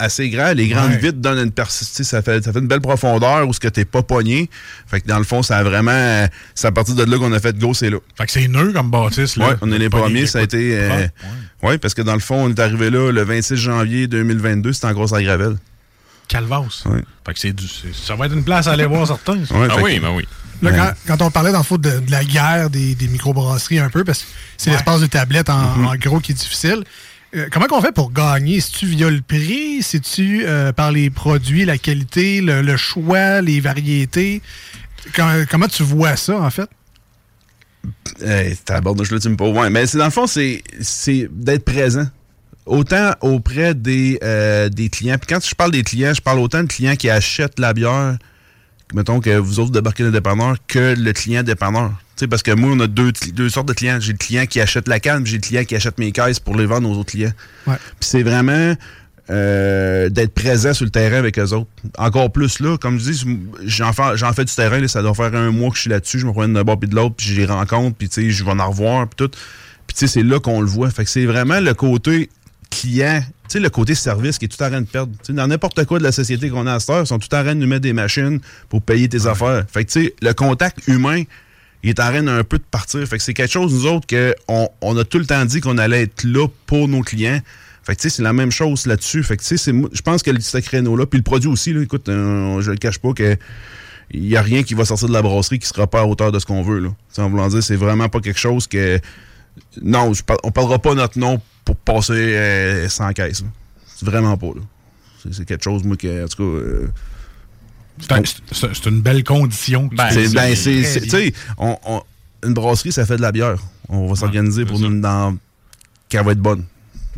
assez grand. Les grandes Ouais. vitres donnent une persistance. Ça fait, ça fait une belle profondeur où ce que t'es pas pogné. Fait que dans le fond, ça a vraiment. C'est à partir de là qu'on a fait go, c'est là. Fait que c'est nœud comme bâtisse, là. Ouais, on est les Pas premiers, ça a été. euh, ouais. parce que dans le fond, on est arrivé là le 26 janvier 2022, c'était encore à Gravel. Calvas. Ouais. Fait que c'est du, c'est- ça va être une place à aller voir certains. Ouais, Ah oui, que- ben oui. Là, Ouais. quand, quand on parlait dans le fond de, de la guerre des, des microbrasseries un peu, parce que c'est l'espace de tablette en, Mm-hmm. en gros qui est difficile. Euh, comment qu'on fait pour gagner? C'est-tu via le prix? C'est-tu euh, par les produits, la qualité, le, choix, les variétés? Comment tu vois ça, en fait? Hey, tabarnouche, là, tu me poses. Mais c'est dans le fond, c'est, c'est d'être présent. Autant auprès des, euh, des clients. Puis quand je parle des clients, je parle autant de clients qui achètent la bière mettons que vous autres débarquez le dépanneur, que le client dépanneur. Parce que moi, on a deux, deux sortes de clients. J'ai le client qui achète la canne, puis j'ai le client qui achète mes caisses pour les vendre aux autres clients. Ouais. Puis c'est vraiment euh, d'être présent sur le terrain avec eux autres. Encore plus là, comme je dis, j'en fais, j'en fais du terrain, là, ça doit faire un mois que je suis là-dessus, je me promène d'un bord puis de l'autre, puis je les rencontre, puis je vais en revoir, puis tout. Puis c'est là qu'on le voit. Fait que c'est vraiment le côté client, tu sais, le côté service qui est tout en train de perdre. Dans n'importe quoi de la société qu'on a à cette heure, ils sont tout en train de nous mettre des machines pour payer tes affaires. Fait que tu sais, le contact humain, il est en train un peu de partir. Fait que c'est quelque chose, nous autres, qu'on on a tout le temps dit qu'on allait être là pour nos clients. Fait que, tu sais, c'est la même chose là-dessus. Fait que, tu sais, c'est moi- je pense que ce créneau-là, puis le produit aussi, là, écoute, euh, je le cache pas que il y a rien qui va sortir de la brasserie qui sera pas à hauteur de ce qu'on veut, là. En voulant dire, c'est vraiment pas quelque chose que... Non, je par- on parlera pas notre nom pour passer euh, sans caisse. C'est vraiment pas, là. C'est- quelque chose, moi, que, en tout cas... euh, C'est un- c'est- c'est une belle condition. tu c'est, ben, c'est, on- une brasserie, ça fait de la bière. On va s'organiser pour nous dans qu'elle va être bonne.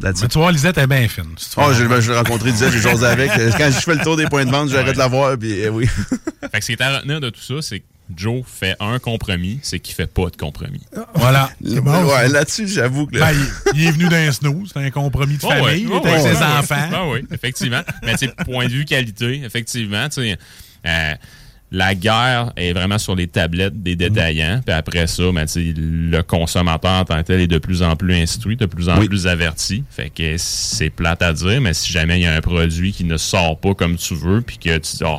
Mais tu vois, Lisette est bien fine. Ah, veux. je, je l'ai rencontré, disais, j'ai jasé avec. *laughs* Quand je fais le tour des points de vente, j'arrête de la voir, puis eh oui. *laughs* Fait que ce qui est à retenir de tout ça, c'est que Joe fait un compromis, c'est qu'il fait pas de compromis. Voilà. ouais, là-dessus, j'avoue que. Ben, il, il est venu d'un snooze, c'est un compromis de Oh, famille, ouais. il Oh, est avec ouais. ses Ah, enfants. Ah oui, effectivement. Mais tu sais, point de vue qualité, effectivement, tu sais, euh, la guerre est vraiment sur les tablettes des détaillants. Puis après ça, ben, le consommateur en tant que tel est de plus en plus instruit, de plus en Oui. plus averti. Fait que c'est plate à dire, mais si jamais il y a un produit qui ne sort pas comme tu veux, puis que tu dis, oh,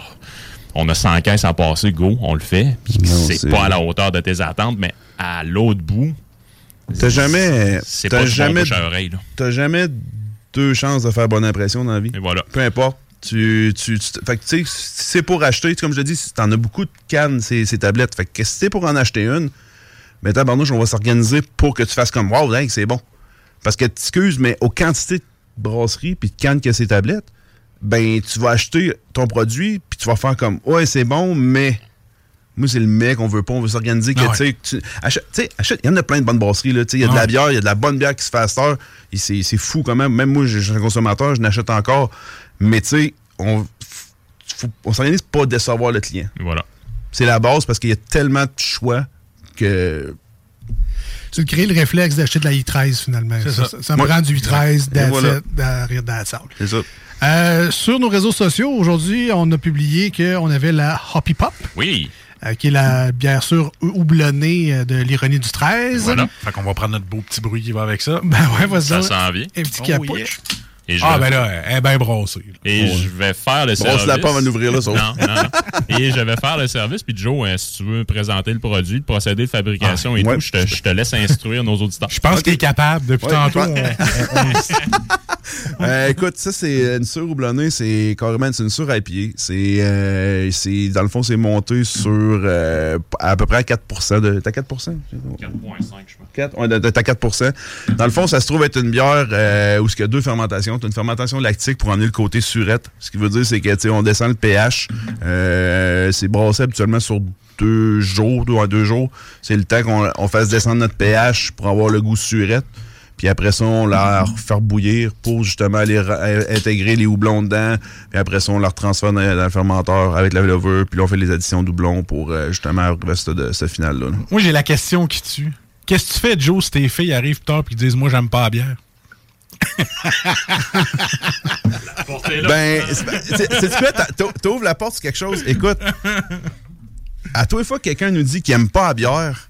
on a 100 caisses à passer, go, on le fait. Puis c'est pas à la hauteur de tes attentes, mais à l'autre bout, T'as jamais. c'est pas jamais, bouche à oreille, là. t'as jamais deux chances de faire bonne impression dans la vie. Et voilà. Peu importe. Tu, tu, tu- fait que, tu sais, si c'est pour acheter, comme je te dis, si t'en as beaucoup de cannes, ces, ces tablettes. Fait que si c'est pour en acheter une, mais tabarnouche, on va s'organiser pour que tu fasses comme, wow, dingue, c'est bon. Parce que, t'excuses, mais aux quantités de brasseries puis de cannes que ces tablettes, ben, tu vas acheter ton produit puis tu vas faire comme, ouais, c'est bon, mais. Moi, c'est le mec, on veut pas, on veut s'organiser. que, Ah ouais. tu achètes- achète- Il y en a plein de bonnes brasseries. là, tu sais, Il y a de Ah la ouais. bière, il y a de la bonne bière qui se fait à cette heure. C'est fou quand même. Même moi, je suis un consommateur, je n'achète encore. Mais tu sais, on, on s'organise pas décevoir le client. Voilà. C'est la base parce qu'il y a tellement de choix que. Tu crées le réflexe d'acheter de la I13 finalement. C'est Ça, ça. ça me prend du I13 Et voilà. derrière dans la salle. C'est ça. Euh, sur nos réseaux sociaux, aujourd'hui, on a publié qu'on avait la Hoppy Pop, Oui. euh, qui est la bière sûre houblonnée euh, de l'ironie du 13. Voilà. Fait qu'on va prendre notre beau petit bruit qui va avec ça. Ben ouais, vas-y. Ça s'en vient. Un petit Oh. Et je Ah, vais- ben là, elle est bien brassée. là. Et Ouais. je vais faire le Brosse service. la pomme à l'ouvrir, là, ça. Non, non, non. Et je vais faire le service. Puis Joe, hein, si tu veux présenter le produit, le procédé de fabrication Ah, et ouais. tout, je te, je te laisse instruire nos auditeurs. Je pense qu'il est capable. Depuis Ouais. tantôt, on- Ouais. *laughs* Euh, écoute, ça, c'est une sure houblonnée, c'est carrément une sure à pied. C'est, euh, c'est, dans le fond, c'est monté sur euh, à peu près à 4 de. T'as 4% 4,5, je pense. 4, ouais, t'as 4% Dans le fond, ça se trouve être une bière euh, où il y a deux fermentations. T'as une fermentation lactique pour emmener le côté surette. Ce qui veut dire, c'est que tu sais, on descend le pH. Euh, c'est brassé habituellement sur deux jours, deux à deux jours. C'est le temps qu'on on fasse descendre notre pH pour avoir le goût surette. Puis après ça, on la faire bouillir pour justement aller euh, intégrer les houblons dedans. Puis après ça, on la retransfère dans, dans le fermenteur avec la levure. Puis là, on fait les additions de houblons pour euh, justement arriver à ce, final-là. là. Moi, j'ai la question qui tue. Qu'est-ce que tu fais, Joe, si tes filles arrivent plus tard et disent Moi, j'aime pas la bière? *laughs* Ben, c'est quoi, t'ouvres la porte sur quelque chose. Écoute, à tous les fois que quelqu'un nous dit qu'il aime pas la bière,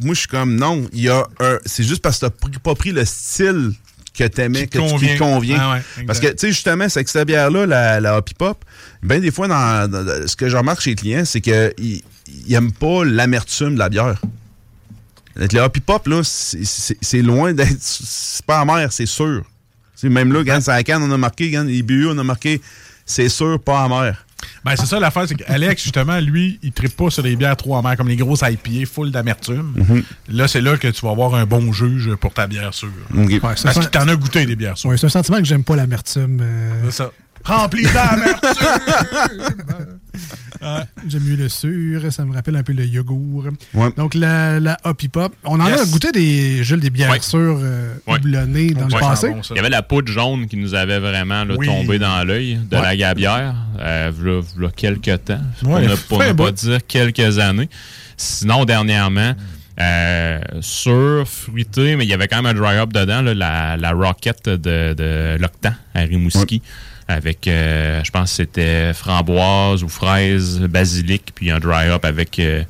moi je suis comme non, il y a un. C'est juste parce que t'as pas pris le style que t'aimais, Qui que tu- qui convient. convient. Ah ouais, parce que, tu sais, justement, c'est que cette bière-là, la, la Hoppy Pop, ben des fois, dans, ce que je remarque chez les clients, c'est qu'ils n'aiment pas l'amertume de la bière. Le Hoppy Pop, là, c'est- loin d'être. C'est pas amer, c'est sûr. Même là, quand à la canne, on a marqué, quand IBU, on a marqué, c'est sûr, pas amer. Ben, c'est ça l'affaire, c'est qu'Alex, justement, lui, il tripe pas sur les bières trop amères, comme les grosses IPA full d'amertume. Mhm. Là, c'est là que tu vas avoir un bon juge pour ta bière sûre. Ouais, Parce que t'en as goûté des bières sûres. Ouais, c'est un sentiment que j'aime pas l'amertume. euh, C'est ça. Rempli d'amertume. *laughs* J'aime mieux le sûr, ça me rappelle un peu le yogourt. Ouais. Donc, la, la Hoppy Pop. On en a goûté des, Jules, des bières Ouais. sûres euh, Ouais. houblonnées dans Ouais. le passé. Il y avait la poudre jaune qui nous avait vraiment là, Oui. tombé dans l'œil de Ouais. la gabière, euh, v'là- v'là quelques temps. Ouais, pour ne, pour fait ne un pas dire quelques années. Sinon, dernièrement, euh, sûr, fruité, mais il y avait quand même un dry-up dedans, là, la, la Rocket de, de l'Octan à Rimouski. Avec, euh, je pense que c'était framboise ou fraise, basilic, puis un dry-up avec euh,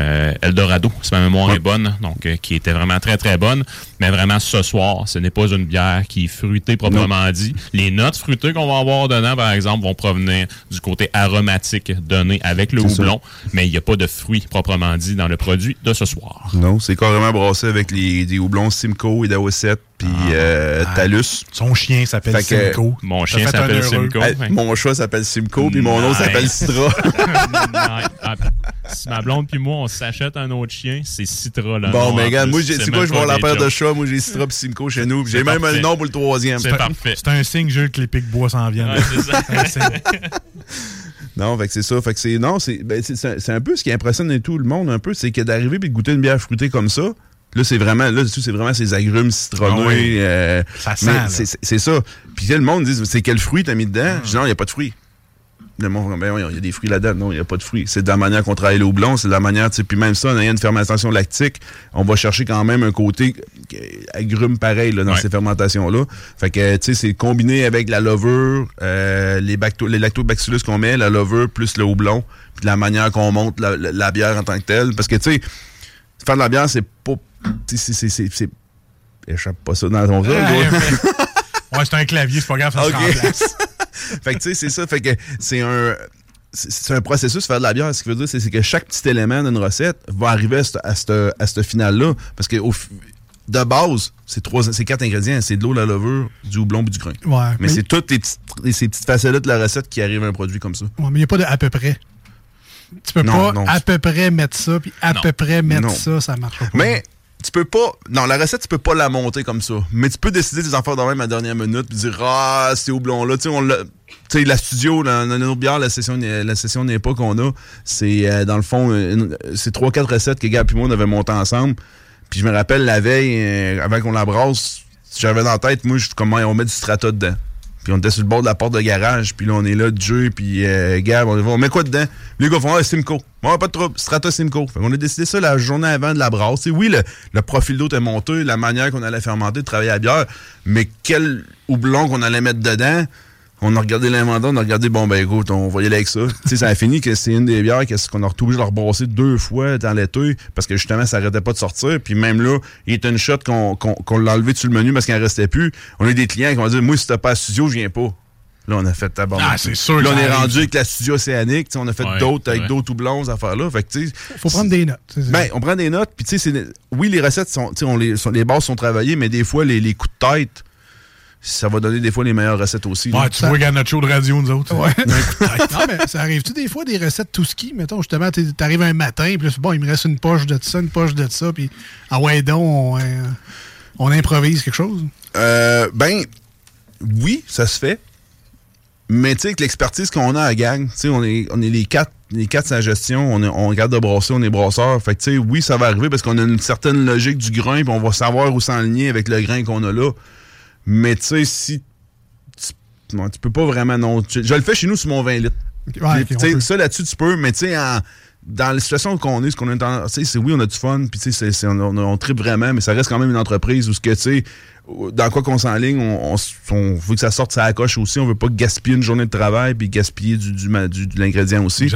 euh, Eldorado, si ma mémoire est bonne, donc euh, qui était vraiment très très bonne. Mais vraiment ce soir, ce n'est pas une bière qui est fruitée proprement dit. Les notes fruitées qu'on va avoir dedans, par exemple, vont provenir du côté aromatique donné avec le ça. houblon, mais il n'y a pas de fruits proprement dit dans le produit de ce soir. Non, c'est carrément brassé avec les, des houblons Simcoe et Dawset puis euh, Talus. Son chien s'appelle Simcoe. Mon Ça chien s'appelle. Simcoe. Ouais. Mon chat s'appelle Simcoe, puis mon autre Nice. s'appelle Citra. *laughs* Ah, *laughs* si ma blonde puis moi, on s'achète un autre chien, c'est Citra. Là, Bon, mais regarde, moi, c'est quoi, je vais la paire de jokes. Moi, j'ai Citra puis Simcoe chez nous, j'ai même parfait. un nom pour le troisième. C'est parfait. C'est un signe, Jules, que les pics bois s'en viennent. Ouais, c'est ça. *laughs* un signe. Non, fait que c'est ça. Fait que c'est. Non, c'est ben, c'est- un peu ce qui impressionne tout le monde, un peu, c'est que d'arriver et de goûter une bière fruitée comme ça. Là, c'est vraiment, là, c'est vraiment ces agrumes citronnés. Ah oui. euh, Ça sent, c'est- c'est- C'est ça. Puis là, le monde dit, c'est quel fruit t'as mis dedans? Je dis, non, il n'y a pas de fruits. Le monde, ben il y a des fruits là-dedans. Non, il n'y a pas de fruits. C'est de la manière qu'on travaille le houblon, c'est de la manière, tu sais, puis même ça, en ayant une fermentation lactique, on va chercher quand même un côté agrume pareil là, dans Ouais. ces fermentations-là. Fait que, tu sais, c'est combiné avec la levure, euh, les, bacto les lactobacillus qu'on met, la levure plus le houblon, puis de la manière qu'on monte la, la- la bière en tant que telle. Parce que, tu sais, faire de la bière, c'est pas... tu sais, c'est- Échappe pas ça dans ton toi. ouais. C'est un clavier, c'est pas grave, ça se *laughs* remplace. *laughs* fait que tu sais, c'est ça. Fait que c'est un. C'est un processus faire de la bière. Ce qui veut dire, c'est que chaque petit élément d'une recette va arriver à ce à cette- à ce final-là. Parce que au de base, c'est trois, c'est quatre ingrédients. C'est de l'eau, la levure, du houblon et du grain. Ouais, mais mais- c'est toutes les petites, ces petites facettes de la recette qui arrivent à un produit comme ça. Ouais, mais il n'y a pas de à peu près. Tu peux Non, pas non. à peu près mettre ça, puis à Non. peu près mettre ça, ça marche pas. Mais tu peux pas. Non, la recette, tu peux pas la monter comme ça. Mais tu peux décider des affaires de même à la dernière minute puis dire Ah, c'est houblon-là. Tu sais, on l'a. Tu sais, la studio, dans nos bières, la session, la session n'est pas qu'on a, c'est euh, dans le fond, c'est trois, quatre recettes que Gab et moi on avait montées ensemble. Puis je me rappelle la veille, euh, avant qu'on la brasse, j'avais dans la tête, moi, je- comment on met du strata dedans. Puis on était sur le bord de la porte de garage, puis là, on est là, Dieu, puis euh, Gab, on, on met quoi dedans? Les gars font, ah, Simcoe. Bon, pas de trouble, Strata Simcoe. Fait qu'on a décidé ça la journée avant de la brasse. Sais, oui, le, le profil d'eau était monté, la manière qu'on allait fermenter, de travailler à bière, mais quel houblon qu'on allait mettre dedans, on a regardé l'inventaire, on a regardé, bon, ben écoute, on va y aller avec ça. *laughs* tu sais, ça a fini que c'est une des bières qu'est-ce qu'on a retrouvé obligé de la rebrasser deux fois dans l'été parce que justement, ça arrêtait pas de sortir. Puis même là, il était une shot qu'on qu'on qu'on l'a enlevé sur le menu parce qu'il en restait plus. On a eu des clients qui vont dire, moi, si t'as pas à studio, je viens pas. Là, on a fait tabarnak. Ah, c'est sûr Là, on est rendu avec la studio océanique. tu sais, On a fait Ouais, d'autres avec ouais. d'autres houblons, ces affaires-là. Fait que, tu sais, faut prendre des notes. ben, on prend des notes, puis tu sais, c'est- oui, les recettes sont, tu sais, on les, sont- les bases sont travaillées, mais des fois, les, les coups de tête, ça va donner des fois les meilleures recettes aussi. là. Ouais, tu vois, regarde notre show de radio, nous autres. Ouais. *laughs* *laughs* non, mais ça arrive-tu des fois des recettes tout ski? Mettons, justement, t'es- t'arrives un matin, puis là, c'est bon, il me reste une poche de ça, une poche de ça, puis ah ouais, donc, on, euh, on improvise quelque chose? Euh, ben, oui, ça se fait. Mais tu sais, avec l'expertise qu'on a à la gang, tu sais, on est, on est les quatre, les quatre sans gestion, on, est- on regarde de brasser, on est brasseur. Fait que tu sais, oui, ça va arriver parce qu'on a une certaine logique du grain, puis on va savoir où s'enligner avec le grain qu'on a là. Mais tu sais, si. Tu, non, tu peux pas vraiment. Non, je, je le fais chez nous sur mon 20 litres. Ouais, Puis, ok, tu sais, on peut. ça là-dessus, tu peux, mais tu sais, dans la situation qu'on est, ce qu'on est en- tu sais, c'est oui, on a du fun, puis tu sais, on, on, on tripe vraiment, mais ça reste quand même une entreprise où ce que, tu sais, dans quoi qu'on s'enligne, on, on, veut que ça sorte ça coche aussi, on veut pas gaspiller une journée de travail, puis gaspiller du, du, de l'ingrédient aussi.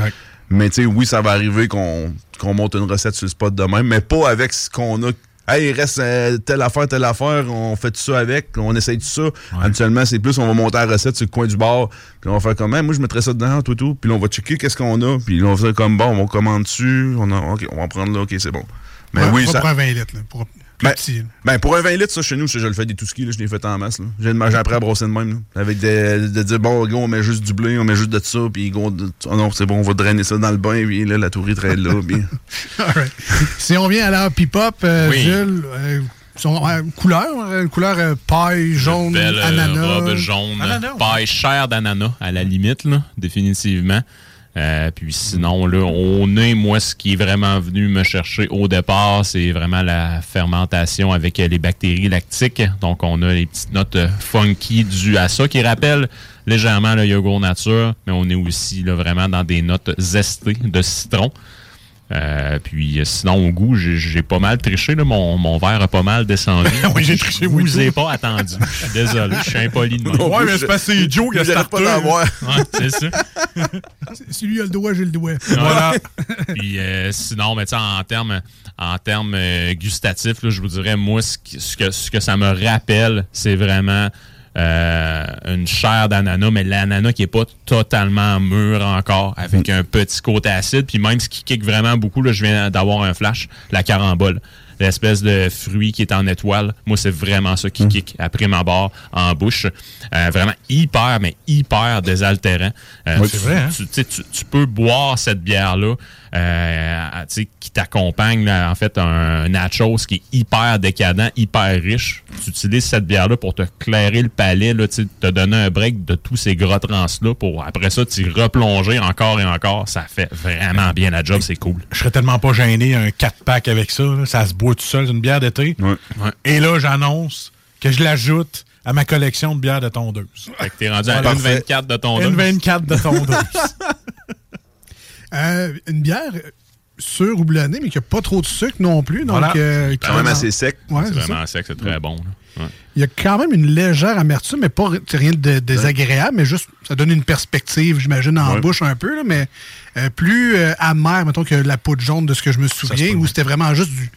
Mais tu sais, oui, ça va arriver qu'on monte une recette sur le spot de même, mais pas avec ce qu'on a. Hey, il reste euh, telle affaire, telle affaire, on fait tout ça avec, on essaye tout ça. Habituellement, c'est plus, on va monter la recette sur le coin du bar, puis on va faire comme, Hey, moi, je mettrais ça dedans, tout, tout, puis là, on va checker qu'est-ce qu'on a, puis là, on va faire comme, bon, on commande dessus, on a, ok, on va en prendre là, ok, c'est bon. Mais Ouais, oui, ça. pour un 20 litres, là, pour plus Ben, petit. ben, pour un 20 litres, ça, chez nous, je, je le fais des tout skis, là, je l'ai fait en masse. là. J'ai j'ai appris à brosser de même. là, avec des, de dire, bon, on met juste du blé, on met juste de ça, puis gros, de- oh non, c'est bon, on va drainer ça dans le bain, puis là, la tourie traîne là, puis. *laughs* Right. si on vient à la Pop, euh, Oui. Jules, euh, Son ouais, couleur, euh, couleur euh, paille, jaune, Belle euh, ananas. robe jaune, Ananas, ouais. paille chère d'ananas, à la limite, là, définitivement. Euh, puis sinon, là, au nez, moi, ce qui est vraiment venu me chercher au départ, c'est vraiment la fermentation avec les bactéries lactiques. Donc, on a les petites notes euh, funky dues à ça qui rappellent légèrement le yogourt nature, mais on est aussi là, vraiment dans des notes zestées de citron. Euh, puis euh, sinon, au goût, j'ai pas mal triché. Là. Mon, mon verre a pas mal descendu. *laughs* Oui, j'ai triché, Je moi, vous ai pas attendu. Je suis désolé, je suis impoli de même. Ouais, mais c'est parce que c'est Joe qui a pas starté. d'en voir. Ouais, c'est ça. *laughs* Si lui a le doigt, j'ai le doigt. Voilà. *laughs* Puis euh, sinon, mais tu sais, en termes en termes euh, gustatifs, là, je vous dirais, moi, ce, qui- ce que, ce que ça me rappelle, c'est vraiment euh, une chair d'ananas, mais l'ananas qui est pas totalement mûr encore, avec un petit côté acide. Puis même ce qui kick vraiment beaucoup, là, je viens d'avoir un flash, la carambole. L'espèce de fruit qui est en étoile. Moi, c'est vraiment ça qui kick après ma barre en bouche. Euh, vraiment hyper, mais hyper désaltérant. Euh, Oui, tu- vrai, hein? tu, tu peux boire cette bière-là qui t'accompagne, en fait, un nachos qui est hyper décadent, hyper riche. Tu utilises cette bière-là pour te clairer le palais, là, te donner un break de tous ces gras trans-là pour après ça, t'y replonger encore et encore. Ça fait vraiment bien la job, c'est cool. Je serais tellement pas gêné, un 4-pack avec ça. là. Ça se boit tout seul, c'est une bière d'été. Et là, j'annonce que je l'ajoute à ma collection de bières de tondeuse. Fait que t'es rendu à Voilà. une 24 de ton Une 24 de tondeuse. *laughs* Euh, une bière sûre ou blonnée, mais qui n'a pas trop de sucre non plus. Donc, Voilà. euh, quand va même assez sec. Ouais, C'est vraiment sec, c'est très bon. Ouais. Il y a quand même une légère amertume, mais pas rien de désagréable, mais juste ça donne une perspective, j'imagine, en bouche un peu, là, mais euh, plus euh, amer, mettons, que la poudre jaune de ce que je me souviens, où c'était vraiment juste du.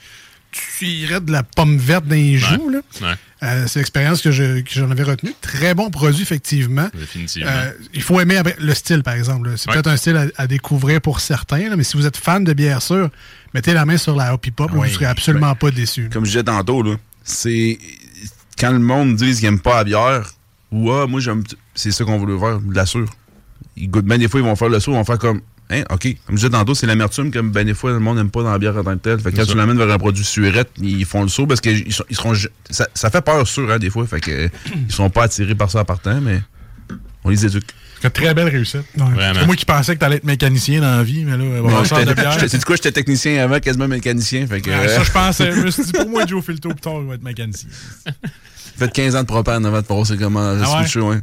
Tu irais de la pomme verte dans les joues. là. Ouais. Euh, c'est l'expérience que, je- que j'en avais retenue. Très bon produit, effectivement. Définitivement. Euh, il faut aimer le style, par exemple. C'est Ouais. peut-être un style à, à découvrir pour certains, là, mais si vous êtes fan de bière sûre, mettez la main sur la Hoppy Pop, là, vous ne serez absolument pas déçu. Comme je disais tantôt, là, c'est quand le monde dit qu'ils n'aiment pas la bière, ou ah, moi j'aime. C'est ça qu'on veut faire, de la sûre. Ils goûtent bien des fois, ils vont faire le saut, ils vont faire comme. Hein, ok. Comme je disais tantôt, c'est l'amertume, comme ben des fois, le monde n'aime pas dans la bière en tant que tel. Fait que quand tu l'amènes vers un produit surette, ils font le saut parce sont- ils seront. Ça, ça fait peur sûr, hein, des fois. Fait que *clears throat* ils sont pas attirés par ça en partant, mais on les éduque. C'est très belle réussite. C'est moi qui pensais que t'allais être mécanicien dans la vie, mais là, de j'étais- C'est du quoi, j'étais technicien avant, quasiment mécanicien. Fait que, Ouais, ça, je pensais. Je me suis dit, pour moi, Joe *laughs* Filto, plus tard, il va être mécanicien. Faites 15 ans de propane avant de passer comment Ah ouais? switcher, ouais.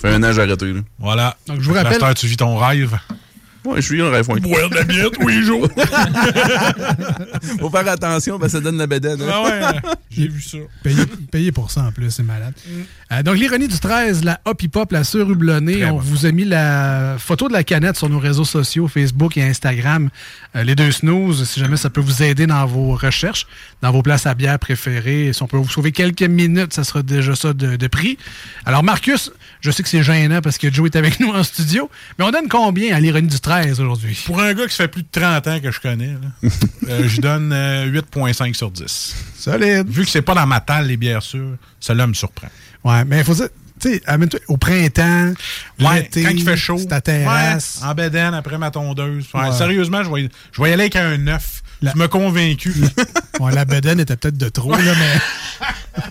Ça fait un an, j'ai arrêté, là. Voilà. Donc, je vous que rappelle- tu vis ton rêve. Ouais, je suis un rêve. Boire de la bière tous les jours. *laughs* Faut faire attention, parce que ça donne la bédaine. hein. Ah ouais, j'ai vu ça. Payé, payé pour ça en plus, c'est malade. Euh, donc, l'ironie du 13, la Hoppy Pop, la sœur hublonnée. Très On bon. vous a mis la photo de la canette sur nos réseaux sociaux, Facebook et Instagram. Euh, les deux snooze, si jamais ça peut vous aider dans vos recherches, dans vos places à bière préférées. Si on peut vous sauver quelques minutes, ça sera déjà ça de, de prix. Alors, Marcus, je sais que c'est gênant parce que Joe est avec *laughs* nous en studio, mais on donne combien à l'ironie du 13 aujourd'hui? Pour un gars qui fait plus de 30 ans que je connais, là, *laughs* euh, je donne euh, 8,5 sur 10. Solide. Vu que c'est pas dans ma talle, les bières sûres, cela me surprend. Ouais, mais il faut dire, tu sais, amène-toi au printemps, Ouais, l'été, quand il fait chaud. c'est ta terrasse. Ouais, en bédaine, après ma tondeuse. Ouais, Ouais. Sérieusement, je vais, je vais y aller avec un 9. Tu m'as convaincu. *laughs* Ouais, la bedaine était peut-être de trop, là, mais.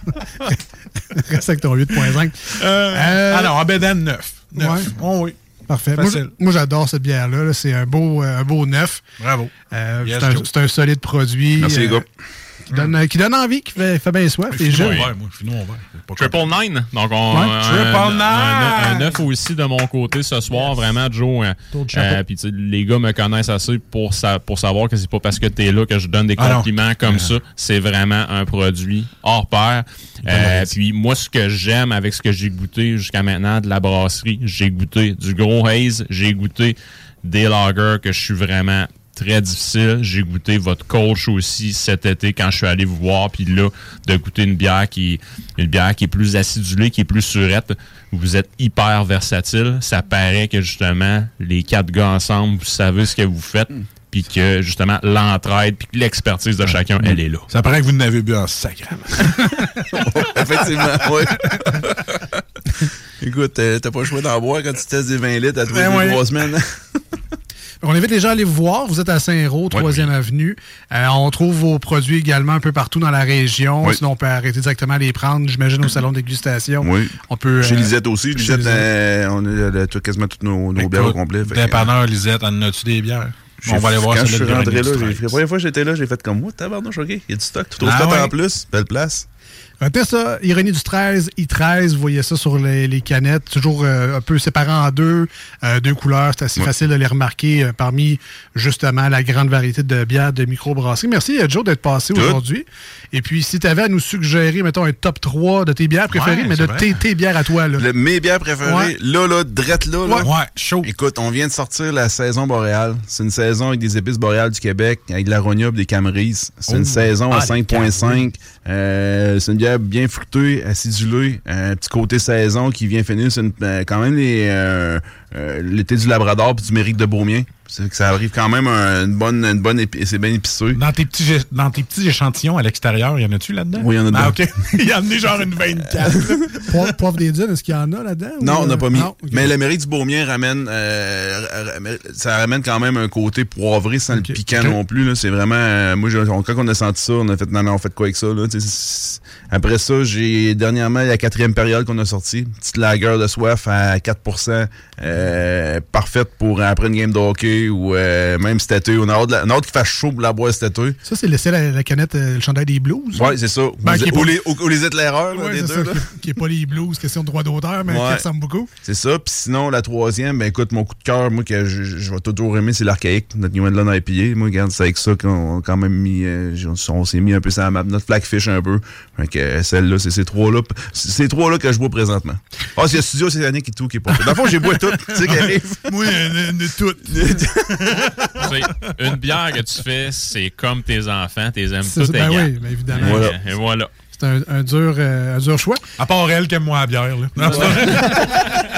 *laughs* Reste avec ton 8.5. Euh, Euh, non, en bédaine, 9. 9. Ouais. Oh oui. Parfait. Moi, Facile. moi, j'adore cette bière-là. là. C'est un beau, euh, un beau neuf. Bravo. Euh, Yes, c'est, un, un solide produit. Merci, les gars. Qui donne, euh, qui donne envie, qui fait, fait bien soif. Je- verre, moi. Pas Triple Nine. Donc, on, Ouais, un, Triple un- Nine. un- aussi de mon côté ce soir. Vraiment, Joe. euh, euh, Puis, tu les gars me connaissent assez pour, sa- pour savoir que c'est pas parce que t'es là que je donne des Ah compliments comme ça. C'est vraiment un produit hors pair. Euh, puis, moi, ce que j'aime avec ce que j'ai goûté jusqu'à maintenant de la brasserie, j'ai goûté du gros haze, j'ai goûté des lagers que je suis vraiment très difficile. J'ai goûté votre coach aussi cet été quand je suis allé vous voir. Puis là, de goûter une bière qui une bière qui est plus acidulée, qui est plus surette. Vous êtes hyper versatile. Ça paraît que justement, les quatre gars ensemble, vous savez ce que vous faites. Puis que justement, l'entraide, puis que l'expertise de chacun, elle est là. Ça paraît que vous n'avez bu en sacrament. *laughs* Effectivement, oui. Écoute, euh, t'as pas le choix d'en boire quand tu testes des 20 litres à tous les Ben trois semaines. *laughs* On invite les gens à aller vous voir. Vous êtes à Saint-Roch, 3e Avenue. Euh, on trouve vos produits également un peu partout dans la région. Oui. Sinon, on peut arrêter directement à les prendre, j'imagine, au salon de dégustation. Oui. On peut, Chez euh, Lisette aussi. chez Lisette, Lisette. euh, on a quasiment toutes nos, nos bières au complet. Dépanneur Lisette, en as-tu des bières? On va aller voir Quand je suis rentré là, la première fois que j'étais là, j'ai fait comme moi, tabarnouche, OK. Il y a du stock, tout au Ah stock ouais. en plus. Belle place. Retenez ça, Ironie du 13, I13, vous voyez ça sur les, les canettes, toujours euh, un peu séparé en deux, euh, deux couleurs, c'est assez facile de les remarquer euh, parmi justement la grande variété de bières de microbrasserie. Merci Joe d'être passé aujourd'hui. Et puis si tu avais à nous suggérer, mettons, un top 3 de tes bières préférées, Ouais, mais de tes, tes bières à toi, là. Le- mes bières préférées, Ouais. là, là, drette là, là. Ouais. chaud. Écoute, on vient de sortir la saison boréale. C'est une saison avec des épices boréales du Québec, avec de et des camerises. C'est Oh. une saison à Ah, les 5.5. Euh, c'est une bière bien fruitée, acidulée. Un petit côté saison qui vient finir. Euh, quand même euh, euh, l'été du Labrador puis du Mérique de Beaumien. C'est que ça arrive quand même un- une bonne, une bonne épi- c'est bien épicé. Dans tes, petits, dans tes petits échantillons à l'extérieur, y en a-tu là-dedans? Oui, *laughs* il y en a dedans. Ah, OK. Il y en a genre une 24. *laughs* Poivre, poivre des dunes, est-ce qu'il y en a là-dedans? Non, ou, on n'a pas mis. non? Mais le mérite du Beaumien ramène, euh, ra- ça ramène quand même un côté poivré sans le piquant non plus. là. C'est vraiment, euh, moi, j'ai- on- quand on a senti ça, on a fait, non, non, on fait quoi avec ça? Là? Tu sais, c'est- Après ça, j'ai dernièrement, la quatrième période qu'on a sorti, petite lager de soif à 4% euh, parfaite pour après une game de hockey ou euh, même cet été. On a hâte, la- on a hâte qu'il fasse chaud pour la boire cet été. Ça, c'est laissé la, la canette, euh, le chandail des blues. Ouais, c'est ça. Ben, ou, qui pas- les, ou- ou les éclaireurs, là, Ouais, les deux. ça, là. qui- qui est pas les blues, question de droit d'auteur, mais qui Ouais. ressemble beaucoup. C'est ça. Puis sinon, la troisième, ben écoute, mon coup de cœur, moi, que je, vais toujours aimer, c'est l'archaïque, notre New England IPA. Moi, regarde, c'est avec ça qu'on a quand même mis, euh, on, on s'est mis un peu sur la map, notre Blackfish un peu. Fait que celle-là, c'est ces trois-là. C'est ces trois-là que je bois présentement. Ah, c'est le studio océanique et tout qui est pas fait. Dans le fond, j'ai bois tout. *laughs* Tu sais, qui arrive. Moi, de tout. *laughs* Une bière que tu fais, c'est comme tes enfants, tes aimes C'est tout ça, ben égal. oui, ben évidemment. Voilà. Et voilà. C'est un, un dur, euh, un dur choix. À part elle qui aime moi la bière. Là. *laughs*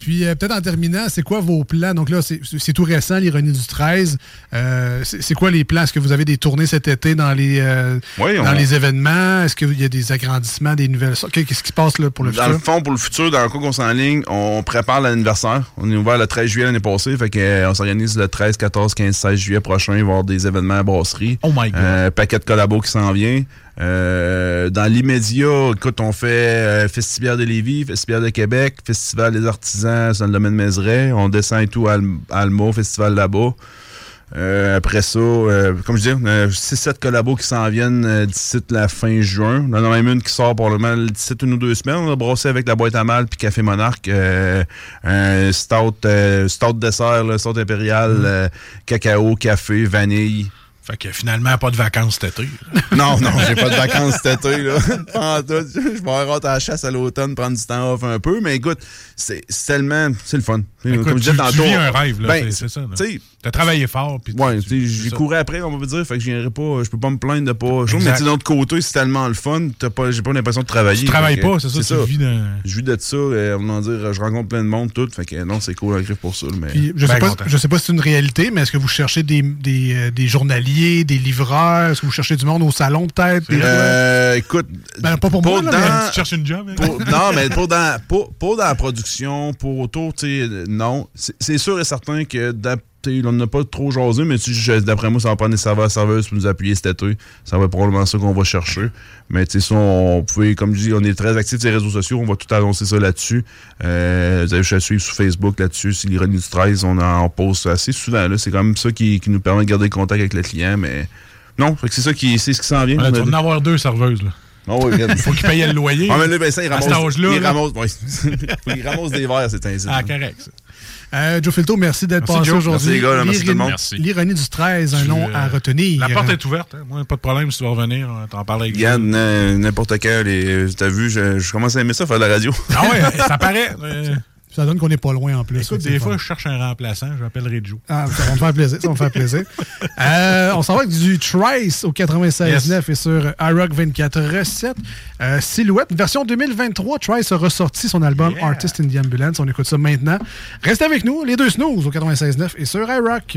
Puis euh, peut-être en terminant, c'est quoi vos plans? Donc là, c'est c'est tout récent, l'ironie du 13. Euh, c'est quoi les plans? Est-ce que vous avez des tournées cet été dans les, euh, Oui, on- dans les événements? Est-ce qu'il y a des agrandissements, des nouvelles sortes? Qu'est-ce qui se passe là, pour le Dans le futur? fond, pour le futur, dans le coup qu'on s'enligne, on prépare l'anniversaire. On est ouvert le 13 juillet l'année passée. Fait que, euh, on s'organise le 13, 14, 15, 16 juillet prochain. Il va y avoir des événements à brasserie. Oh my God. Euh, paquet de collabos qui s'en vient. Euh, dans l'immédiat, écoute, on fait euh, Festival de Lévis, Festival de Québec, Festival des artisans dans le domaine Mézeray. On descend et tout à Alm- Alma, Festival là-bas. Euh, après ça, euh, comme je dis, on a 6-7 collabos qui s'en viennent euh, d'ici la fin juin. On en a même une qui sort probablement d'ici une ou deux semaines. On a brassé avec la boîte à mal puis Café Monarque. euh, un stout, euh, stout dessert, là, stout impérial, euh, cacao, café, vanille. Fait que finalement, pas de vacances cet été. *laughs* Non, non, j'ai pas de vacances cet été, là. *laughs* Je vais avoir hâte à la chasse à l'automne, prendre du temps off un peu, mais écoute, c'est tellement, c'est le fun. Écoute, Comme je disais tantôt. un rêve, là, ben, c'est- ça, là. Tu sais, T'as travaillé fort. Puis Ouais, j'ai couru après, on va dire, fait que je viendrai pas, je peux pas me plaindre de pas. Je mais tu sais, d'un autre côté, c'est tellement le fun, t'as pas, j'ai pas l'impression de travailler. Tu travailles pas, c'est ça, tu vis dans- Je vis de ça, euh, on va dire, je rencontre plein de monde, tout, fait que non, c'est cool, griffe pour ça, mais. Puis, je, sais pas, je sais pas si c'est une réalité, mais est-ce que vous cherchez des, des, euh, des journaliers, des livreurs? Est-ce que vous cherchez du monde au salon, peut-être? Euh, écoute, Ben, pas pour moi, là, mais- Tu cherches une job, hein? pour- non, mais pour dans, *laughs* pour, pour dans la production, pour autour, tu sais, non. C'est sûr et certain que d'ap- on n'a pas trop jasé, mais d'après moi, ça va prendre des serveurs serveuses pour nous appuyer cet été. Ça va être probablement ça qu'on va chercher. Mais tu sais, on pouvait, comme je dis, on est très actifs sur les réseaux sociaux, on va tout annoncer ça là-dessus. Euh, vous avez juste à suivre sur Facebook là-dessus, c'est l'ironie du 13, on en poste assez souvent. C'est quand même ça qui, qui nous permet de garder le contact avec le client, mais non, c'est ça qui, c'est ce qui s'en vient. On tu a- vas en avoir deux serveuses. Là. Ah oui, regarde. *laughs* Faut qu'ils payent le loyer. Ah, mais là, ben, ça, il À ramasse, cet âge-là, il là. ramasse, ouais. *laughs* il ramasse des verres, c'est ainsi. Ah, correct. ça. Euh, Joe Filto, merci d'être passé aujourd'hui. Merci, les gars, là, merci tout le monde. L'ironie du 13, un Tu, nom euh, à retenir. La porte est ouverte. hein. Moi, pas de problème si tu veux revenir. euh, T'en parles avec Regarde, n- n'importe quand, les, t'as vu, je, je commence à aimer ça, faire de la radio. Ah ouais, *laughs* ça paraît. Ça donne qu'on n'est pas loin en plus. Écoute, des fois, fun. je cherche un remplaçant. J'appellerai Joe. Ah, ça va me faire plaisir. Ça va me faire plaisir. *laughs* Euh, on s'en va avec du Trice au 96.9 et sur iRock 24 recettes. Euh, Silhouette, version 2023. Trice a ressorti son album Artist in the Ambulance. On écoute ça maintenant. Restez avec nous, les deux snooze au 96.9 et sur iRock.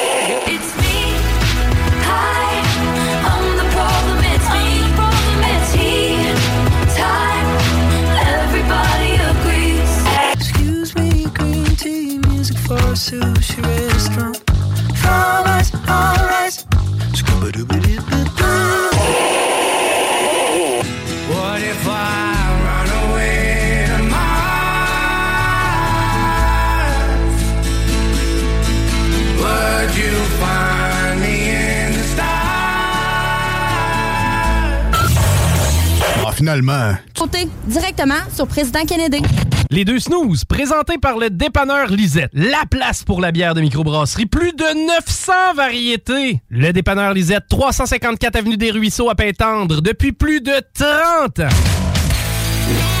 Finalement. Comptez directement sur Président Kennedy. Les deux snooze, présentés par le dépanneur Lisette. La place pour la bière de microbrasserie. Plus de 900 variétés. Le dépanneur Lisette, 354 Avenue des Ruisseaux à Pintendre, depuis plus de 30 ans.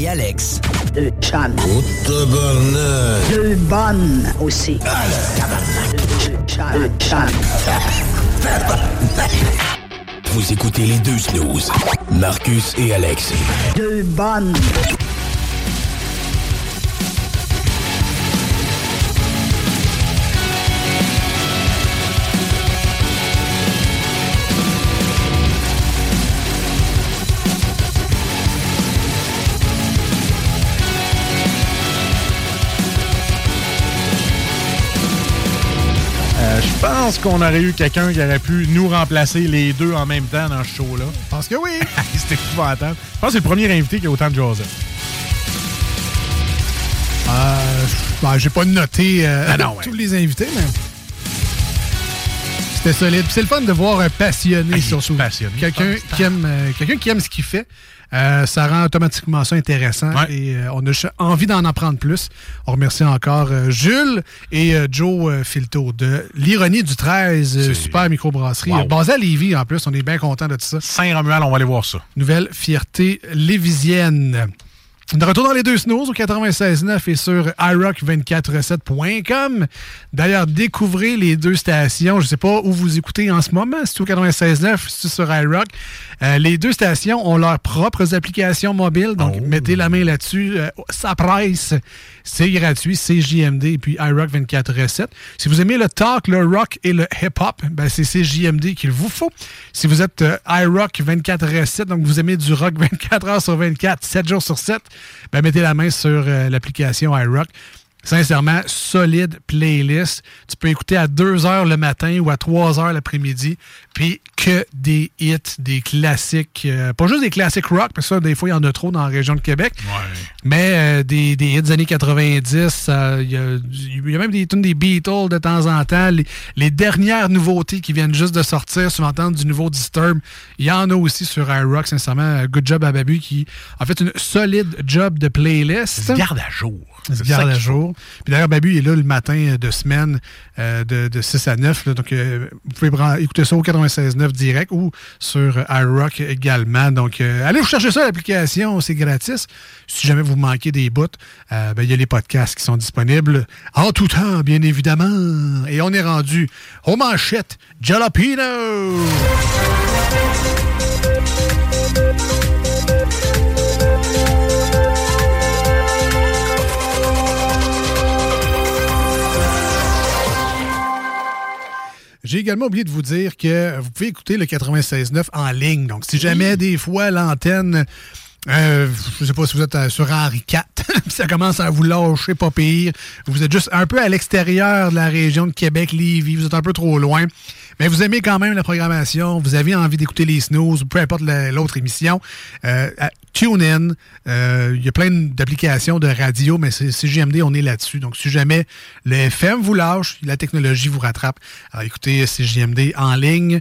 Et Alex. Deux chums. Deux bonnes aussi. Deux chums. chums. Vous écoutez les deux snooze. Marcus et Alex. Deux bonnes. Pense qu'on aurait eu quelqu'un qui aurait pu nous remplacer les deux en même temps dans ce show-là? Je pense que oui. *laughs* C'était épouvantable. Je pense que c'est le premier invité qui a autant de Joseph. Euh, ben, j'ai pas noté euh, Ah non, ouais. *laughs* tous les invités, mais. C'était solide. C'est le fun de voir un passionné surtout. Quelqu'un qui aime, euh, quelqu'un qui aime ce qu'il fait. Euh, ça rend automatiquement ça intéressant et euh, on a envie d'en apprendre plus. On remercie encore euh, Jules et Joe Filto de l'Ironie du 13, euh, super microbrasserie, Wow. basée à Lévis en plus. On est bien content de ça. Saint-Romuald, on va aller voir ça. Nouvelle fierté lévisienne. De retour dans les deux snows au 96.9 et sur iRock247.com. D'ailleurs, découvrez les deux stations. Je ne sais pas où vous écoutez en ce moment, si c'est au 96.9, si c'est sur iRock. Euh, les deux stations ont leurs propres applications mobiles, donc mettez la main là-dessus. Euh, ça presse. C'est gratuit, c'est JMD et puis iRock 24.7. Si vous aimez le talk, le rock et le hip-hop, ben c'est CJMD qu'il vous faut. Si vous êtes euh, iRock 24.7, donc vous aimez du rock 24 heures sur 24, 7 jours sur 7, ben mettez la main sur euh, l'application iRock. Sincèrement, solide playlist. Tu peux écouter à 2 heures le matin ou à 3 heures l'après-midi. Puis que des hits, des classiques. euh, pas juste des classiques rock, parce que ça, des fois, il y en a trop dans la région de Québec. Mais euh, des, des hits des années 90. euh, Il y, y a même des tunes des Beatles de temps en temps. Les, les dernières nouveautés qui viennent juste de sortir, souvent entendre du nouveau Disturb. Il y en a aussi sur iRock, sincèrement. Good job à Babu qui a fait une solide job de playlist. Garde à jour. Il se garde à jour. Puis d'ailleurs, Babu est là le matin de semaine euh, de, de 6 à 9. là. donc, euh, vous pouvez écouter ça au 96.9 direct ou sur euh, iRock également. Donc, euh, allez vous chercher ça, l'application, c'est gratis. Si jamais vous manquez des bouts, euh, ben, il y a les podcasts qui sont disponibles en tout temps, bien évidemment. Et on est rendu aux manchettes Jalapino! J'ai également oublié de vous dire que vous pouvez écouter le 96.9 en ligne. Donc, si jamais des fois l'antenne, euh, je sais pas si vous êtes euh, sur Henri IV, *laughs* ça commence à vous lâcher pas pire, vous êtes juste un peu à l'extérieur de la région de Québec, Lévis, vous êtes un peu trop loin, mais vous aimez quand même la programmation, vous avez envie d'écouter les snooze, peu importe la- l'autre émission, euh, à- tune in. Euh, Il y a plein d'applications de radio, mais c'est CGMD, on est là-dessus. Donc, si jamais le FM vous lâche, la technologie vous rattrape. Alors, écoutez CGMD en ligne.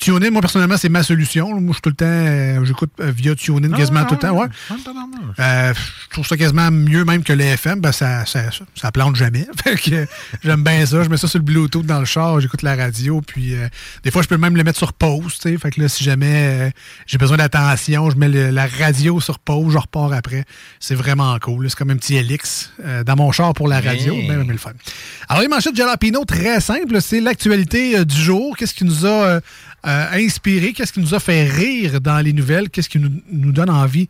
TuneIn, moi, personnellement, c'est ma solution. Moi, je suis tout le temps, euh, j'écoute euh, via TuneIn quasiment tout le temps. Ouais. Euh, je trouve ça quasiment mieux même que le FM. Ben, ça, ça, ça plante jamais. *laughs* Fait que j'aime bien ça. Je mets ça sur le Bluetooth dans le char, j'écoute la radio. Puis euh, des fois, je peux même le mettre sur pause. tu sais. Fait que là, si jamais euh, j'ai besoin d'attention, je mets le- la radio sur pause, je repars après. C'est vraiment cool. C'est comme un petit Helix euh, dans mon char pour la radio. Hey. Ben, ben, le fun. Alors, les manchettes Jalapino, très simple. C'est l'actualité euh, du jour. Qu'est-ce qui nous a euh, inspiré? Qu'est-ce qui nous a fait rire dans les nouvelles? Qu'est-ce qui nous, nous donne envie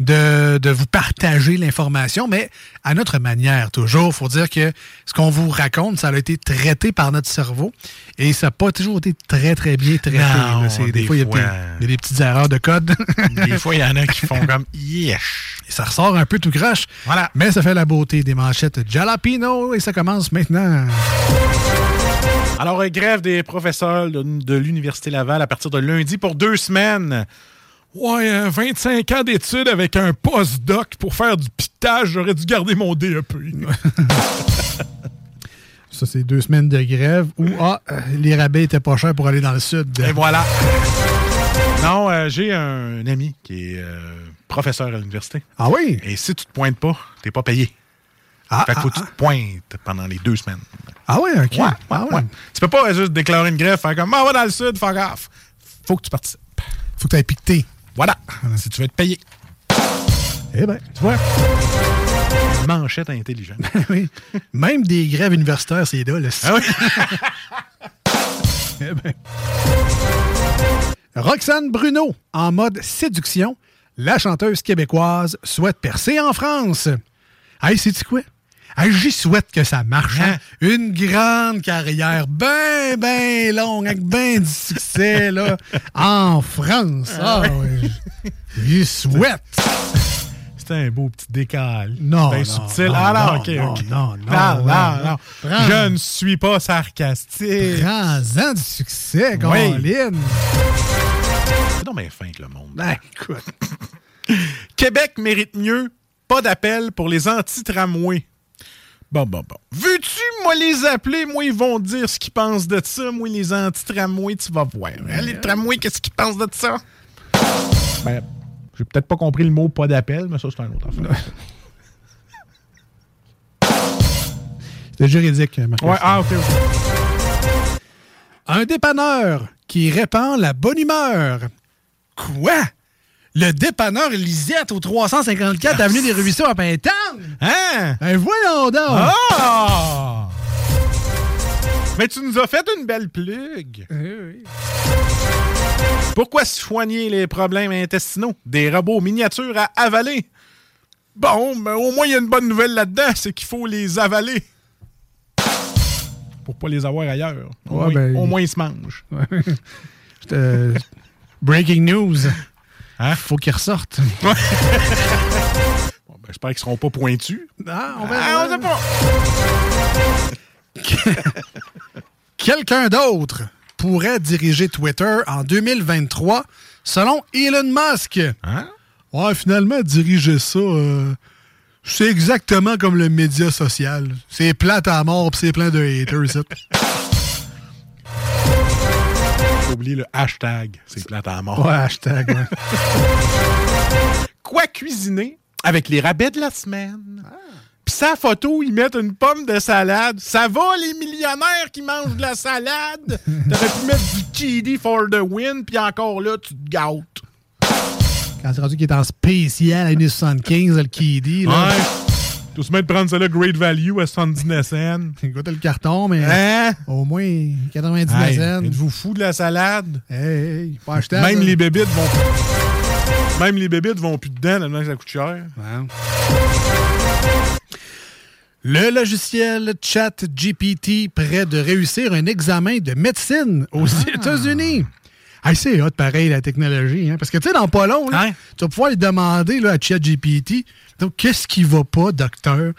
de, de vous partager l'information, mais à notre manière, toujours. Il faut dire que ce qu'on vous raconte, ça a été traité par notre cerveau et ça n'a pas toujours été très, très bien traité. Non, des, des fois, il y, a des- il y a des petites erreurs de code. *laughs* Des fois, il y en a qui font *laughs* comme yesh. Ça ressort un peu tout croche. Voilà. Mais ça fait la beauté des manchettes Jalapino et ça commence maintenant. Alors, euh, grève des professeurs de, de l'Université Laval à partir de lundi pour deux semaines. Ouais, euh, 25 ans d'études avec un post-doc pour faire du pitage, j'aurais dû garder mon DEP. *laughs* Ça, c'est deux semaines de grève où ah, euh, les rabais étaient pas chers pour aller dans le sud. Et voilà. Non, euh, j'ai un ami qui est euh, professeur à l'université. Ah oui? Et si tu te pointes pas, t'es pas payé. Ah, fait qu'il faut ah, que tu te pointes pendant les deux semaines. Ah ouais, ok. Ouais, ouais, Ah ouais. ouais. Tu peux pas euh, juste déclarer une grève, faire comme, ah, va dans le sud, fuck off. Faut que tu participes. Faut que tu aies piqueté. Voilà, si tu veux être payé. Eh ben, tu vois. Manchette intelligente. *laughs* oui. Même des grèves universitaires, c'est là. là. Ah oui? *laughs* Eh ben. Roxane Bruno, en mode séduction, la chanteuse québécoise souhaite percer en France. Hey, sais-tu quoi? Hey, J'y souhaite que ça marche. hein? Une grande carrière, ben, ben longue, avec ben du succès, là, *laughs* en France. Ah, oui. J'y souhaite. C'était un beau petit décal. Non, Ben non, subtil. non, ah non, non, ok, non, non, non, non, non, non. Je ne suis pas sarcastique. Prends-en du succès, Oui. Colin. C'est donc bien fin que le monde. Ben, écoute. *laughs* Québec mérite mieux. Pas d'appel pour les anti-tramways. Bon, bon, bon. Veux-tu, moi, les appeler? Moi, ils vont dire ce qu'ils pensent de ça. Moi, les anti-tramways, tu vas voir. Hein, les tramways, qu'est-ce qu'ils pensent de ça? Ben, j'ai peut-être pas compris le mot pas d'appel, mais ça, c'est un autre affaire. *laughs* C'est juridique, Marcus. ouais, ah, ok, ok. Un dépanneur qui répand la bonne humeur. Quoi? Le dépanneur Lisette au 354 Avenue des Ruisseaux à Pintan? Hein? Ben voyons donc! Ah! Mais tu nous as fait une belle plug. Pourquoi soigner les problèmes intestinaux? Des robots miniatures à avaler. Bon, mais au moins, il y a une bonne nouvelle là-dedans, c'est qu'il faut les avaler. Pour pas les avoir ailleurs. Au, Ouais, moins, ben, au moins, ils se mangent. *laughs* Euh, breaking news. Hein? Faut qu'ils ressortent. *laughs* Bon, ben, J'espère qu'ils seront pas pointus. Ah, on Ah, on sait pas. *laughs* Quelqu'un d'autre pourrait diriger Twitter en 2023, selon Elon Musk. Hein? Ouais, finalement, diriger ça, euh, c'est exactement comme le média social. C'est plate à mort pis c'est plein de haters. *laughs* oublier le hashtag. C'est plate à mort. Ouais, hashtag. ouais. *laughs* Quoi cuisiner avec les rabais de la semaine? Puis sa photo, ils mettent une pomme de salade. Ça va, les millionnaires qui mangent de la salade? T'aurais pu mettre du KD for the win, puis encore là, tu te gâtes. Quand c'est rendu qu'il est en spécial à 1,75 le Kiddy. Là. Ouais. Tu se mettre de prendre ça là, great value à 79 cents. *laughs* Écoute le carton, mais Hein? au moins 99 Hey, cents. Êtes-vous fou de la salade? Hey, hey, pas acheter. Même les bébites vont. Même les bébites vont plus dedans, tellement que ça coûte cher. Le logiciel ChatGPT prêt de réussir un examen de médecine aux Ah. États-Unis. Hey, c'est hot, pareil, la technologie. Hein? Parce que, tu sais, dans pas long, là, tu vas pouvoir lui demander là, à ChatGPT donc, qu'est-ce qui va pas, docteur?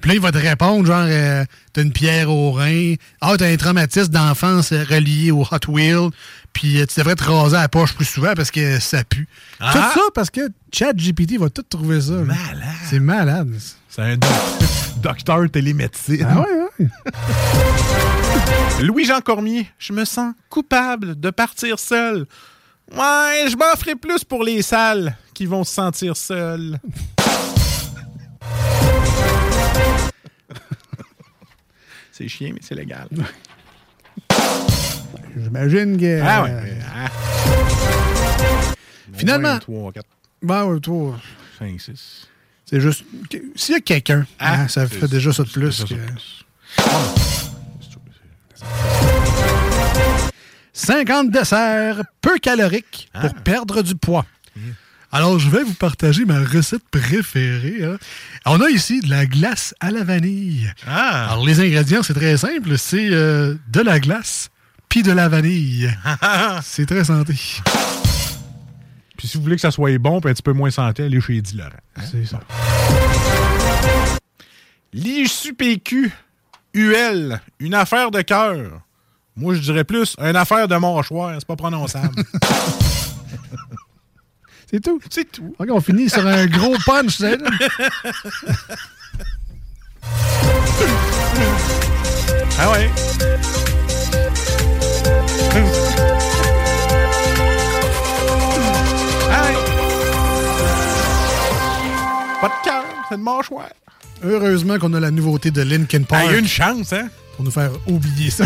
Puis là, il va te répondre, genre, euh, t'as une pierre au rein, ah, t'as un traumatisme d'enfance relié au Hot Wheel, puis euh, tu devrais te raser la poche plus souvent parce que ça pue. Ah! Tout ça parce que ChatGPT va tout trouver ça. là. C'est malade. C'est un doc- *laughs* docteur télémédecine. Ah ouais, ouais. *laughs* Louis-Jean Cormier, je me sens coupable de partir seul. Ouais, je m'en ferai plus pour les salles qui vont se sentir seuls. *laughs* c'est chiant, mais c'est légal. J'imagine que. Ah ouais. euh, mais, ah. Finalement- 3, 4, Ben ouais, toi. 5, 6. C'est juste. S'il y a quelqu'un, Ah, hein, ça fait déjà ça de plus. c'est ça que- de 50 desserts peu caloriques Ah. pour perdre du poids. Alors, je vais vous partager ma recette préférée. hein. On a ici de la glace à la vanille. Ah. Alors, les ingrédients, c'est très simple. C'est euh, de la glace puis de la vanille. *laughs* c'est très santé. Puis si vous voulez que ça soit bon puis un petit peu moins santé, allez chez Eddie Laurent. hein? C'est ça. L'ISUPQ, UL, une affaire de cœur. Moi, je dirais plus une affaire de mâchoire. C'est pas prononçable. *laughs* C'est tout. C'est tout. OK, on finit sur un gros punch. ça, là. ah ouais. Ah ouais. Pas de cœur, c'est une mâchoire. Heureusement qu'on a la nouveauté de Linkin Park. Ah, il y a une chance, hein? Pour nous faire oublier ça.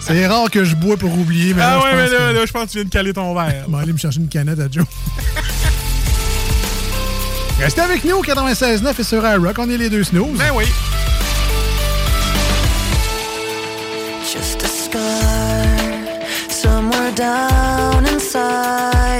C'est rare que je bois pour oublier, mais Ah là, ouais, je mais pense là, que- là, je pense que tu viens de caler ton verre. Je vais aller me chercher une canette à Joe. Restez avec nous au 96.9 et sur iRock. On est les deux snooze. Ben oui. Just a scar somewhere down inside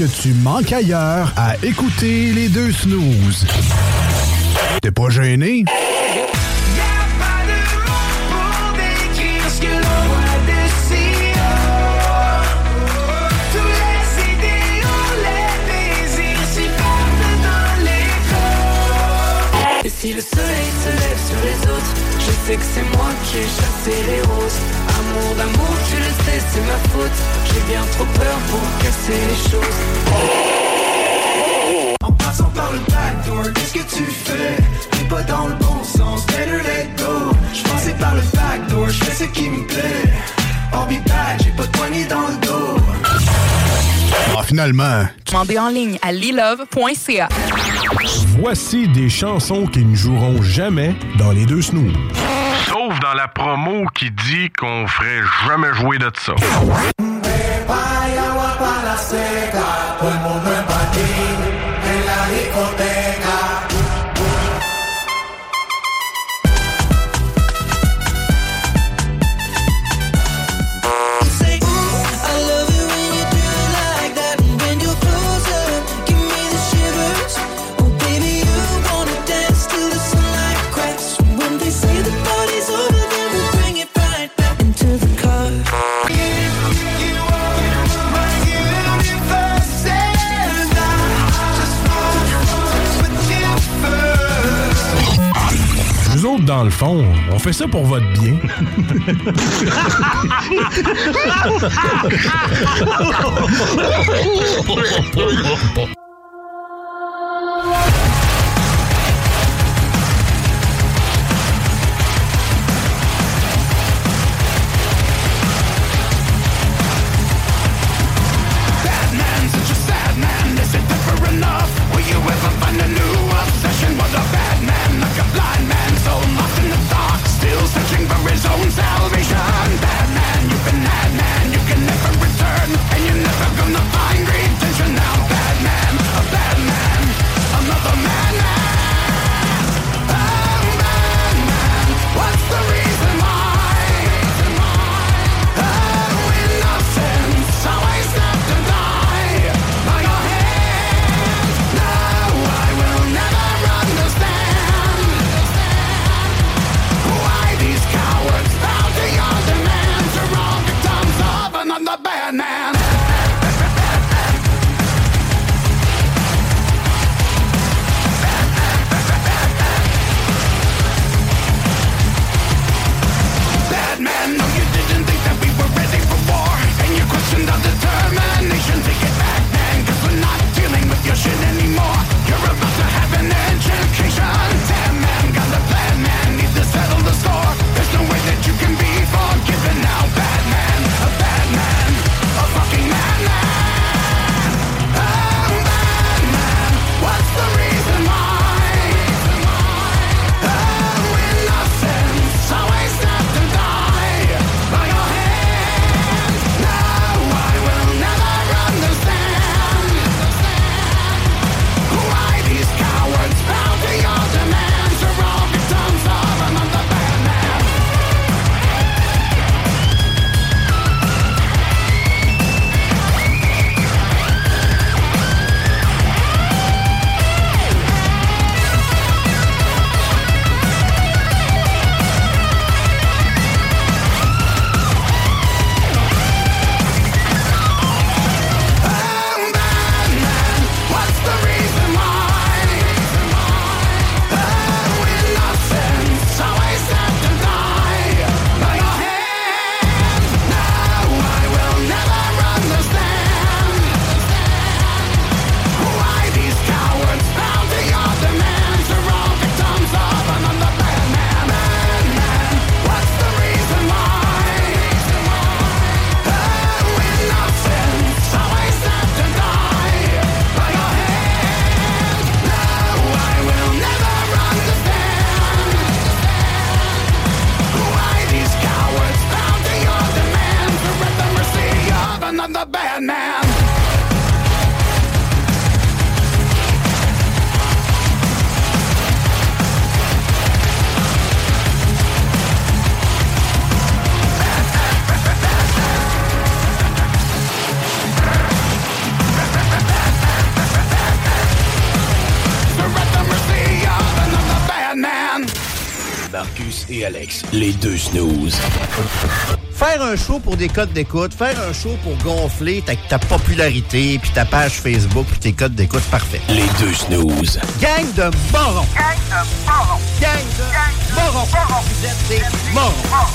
que tu manques ailleurs à écouter les deux snooze. T'es pas gêné? Si le soleil se lève sur les autres, je sais que c'est moi qui ai chassé les roses. D'amour, tu le sais, c'est ma faute. J'ai bien trop peur pour casser les choses. En passant par le backdoor, qu'est-ce que tu fais? T'es pas dans le bon sens, better let go. Je passais par le backdoor, je fais ce qui me plaît. I'll be back, j'ai pas de poignée dans le dos. Ah, finalement. Demandez en ligne à lilove.ca. Voici des chansons qui ne joueront jamais dans les deux snooze. Sauf dans la promo qui dit qu'on ferait jamais jouer de ça. Fait ça pour votre bien. *laughs* les deux snooze. Faire un show pour des codes d'écoute, faire un show pour gonfler ta, ta popularité, puis ta page Facebook, puis tes codes d'écoute, parfait. Les deux snooze. Gang de morons! Gang de morons! Gang de morons! Vous êtes des morons!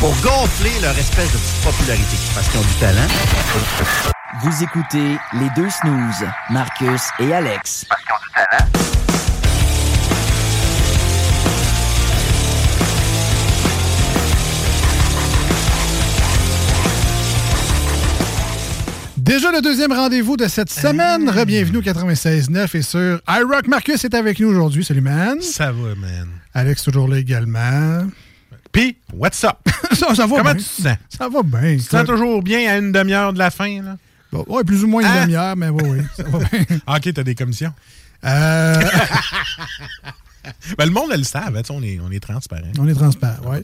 Pour gonfler leur espèce de petite popularité, parce qu'ils ont du talent. Vous écoutez les deux snooze, Marcus et Alex. Déjà le deuxième rendez-vous de cette semaine. Re-bienvenue au 96.9 et sur iRock. Marcus est avec nous aujourd'hui. Salut, man. Ça va, man. Alex, toujours là également. Puis, what's up? *laughs* ça, ça va Comment bien. tu te sens? Ça va bien. Tu te sens toujours bien à une demi-heure de la fin, là? Bon, ouais, plus ou moins une Hein? demi-heure, mais oui, oui. Ça va *laughs* bien. Ah, OK, t'as des commissions. Euh, *laughs* Ben, le monde, elle le savent. hein, tu sais, On est, on est transparent. on est transparent, oui.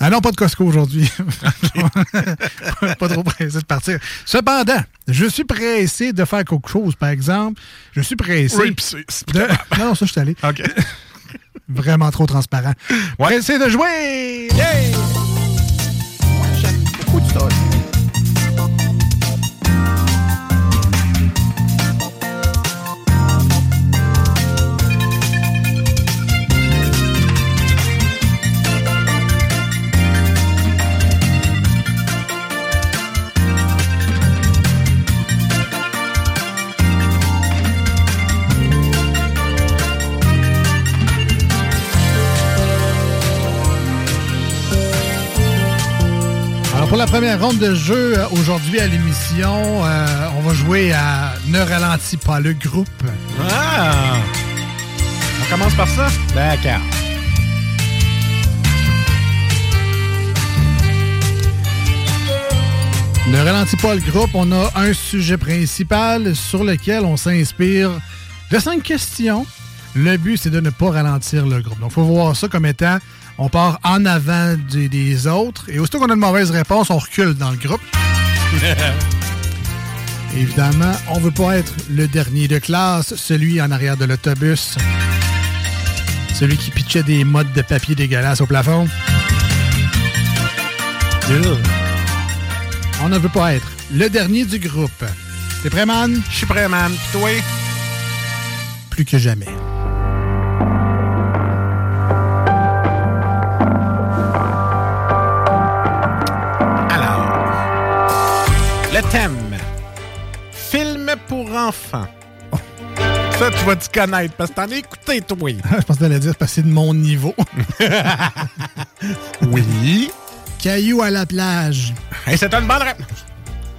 Ah non, pas de Costco aujourd'hui. *laughs* pas trop pressé de partir. Cependant, je suis pressé de faire quelque chose, par exemple. Je suis pressé. Oui, puis c'est- c'est- de... Non, non, ça, je suis allé. OK. *laughs* Vraiment trop transparent. Pressé de jouer! Yay! Moi, j'aime beaucoup de ça. Pour la première ronde de jeu euh, aujourd'hui à l'émission, euh, on va jouer à Ne ralentis pas le groupe. Ah! On commence par ça? D'accord. Ne ralentis pas le groupe, on a un sujet principal sur lequel on s'inspire de cinq questions. Le but, c'est de ne pas ralentir le groupe. Donc, il faut voir ça comme étant, on part en avant des, des autres, et aussitôt qu'on a une mauvaise réponse, on recule dans le groupe. *laughs* Évidemment, on veut pas être le dernier de classe, celui en arrière de l'autobus, celui qui pitchait des modes de papier dégueulasses au plafond. On ne veut pas être le dernier du groupe. T'es prêt, man? Je suis prêt, man. Toi? Plus que jamais. Thème. Film pour enfants. Ça, tu vas te connaître parce que t'en as écouté, toi. *laughs* Je pense que t'allais dire parce que c'est de mon niveau. *laughs* oui. Caillou à la plage. Et c'est une bonne réponse.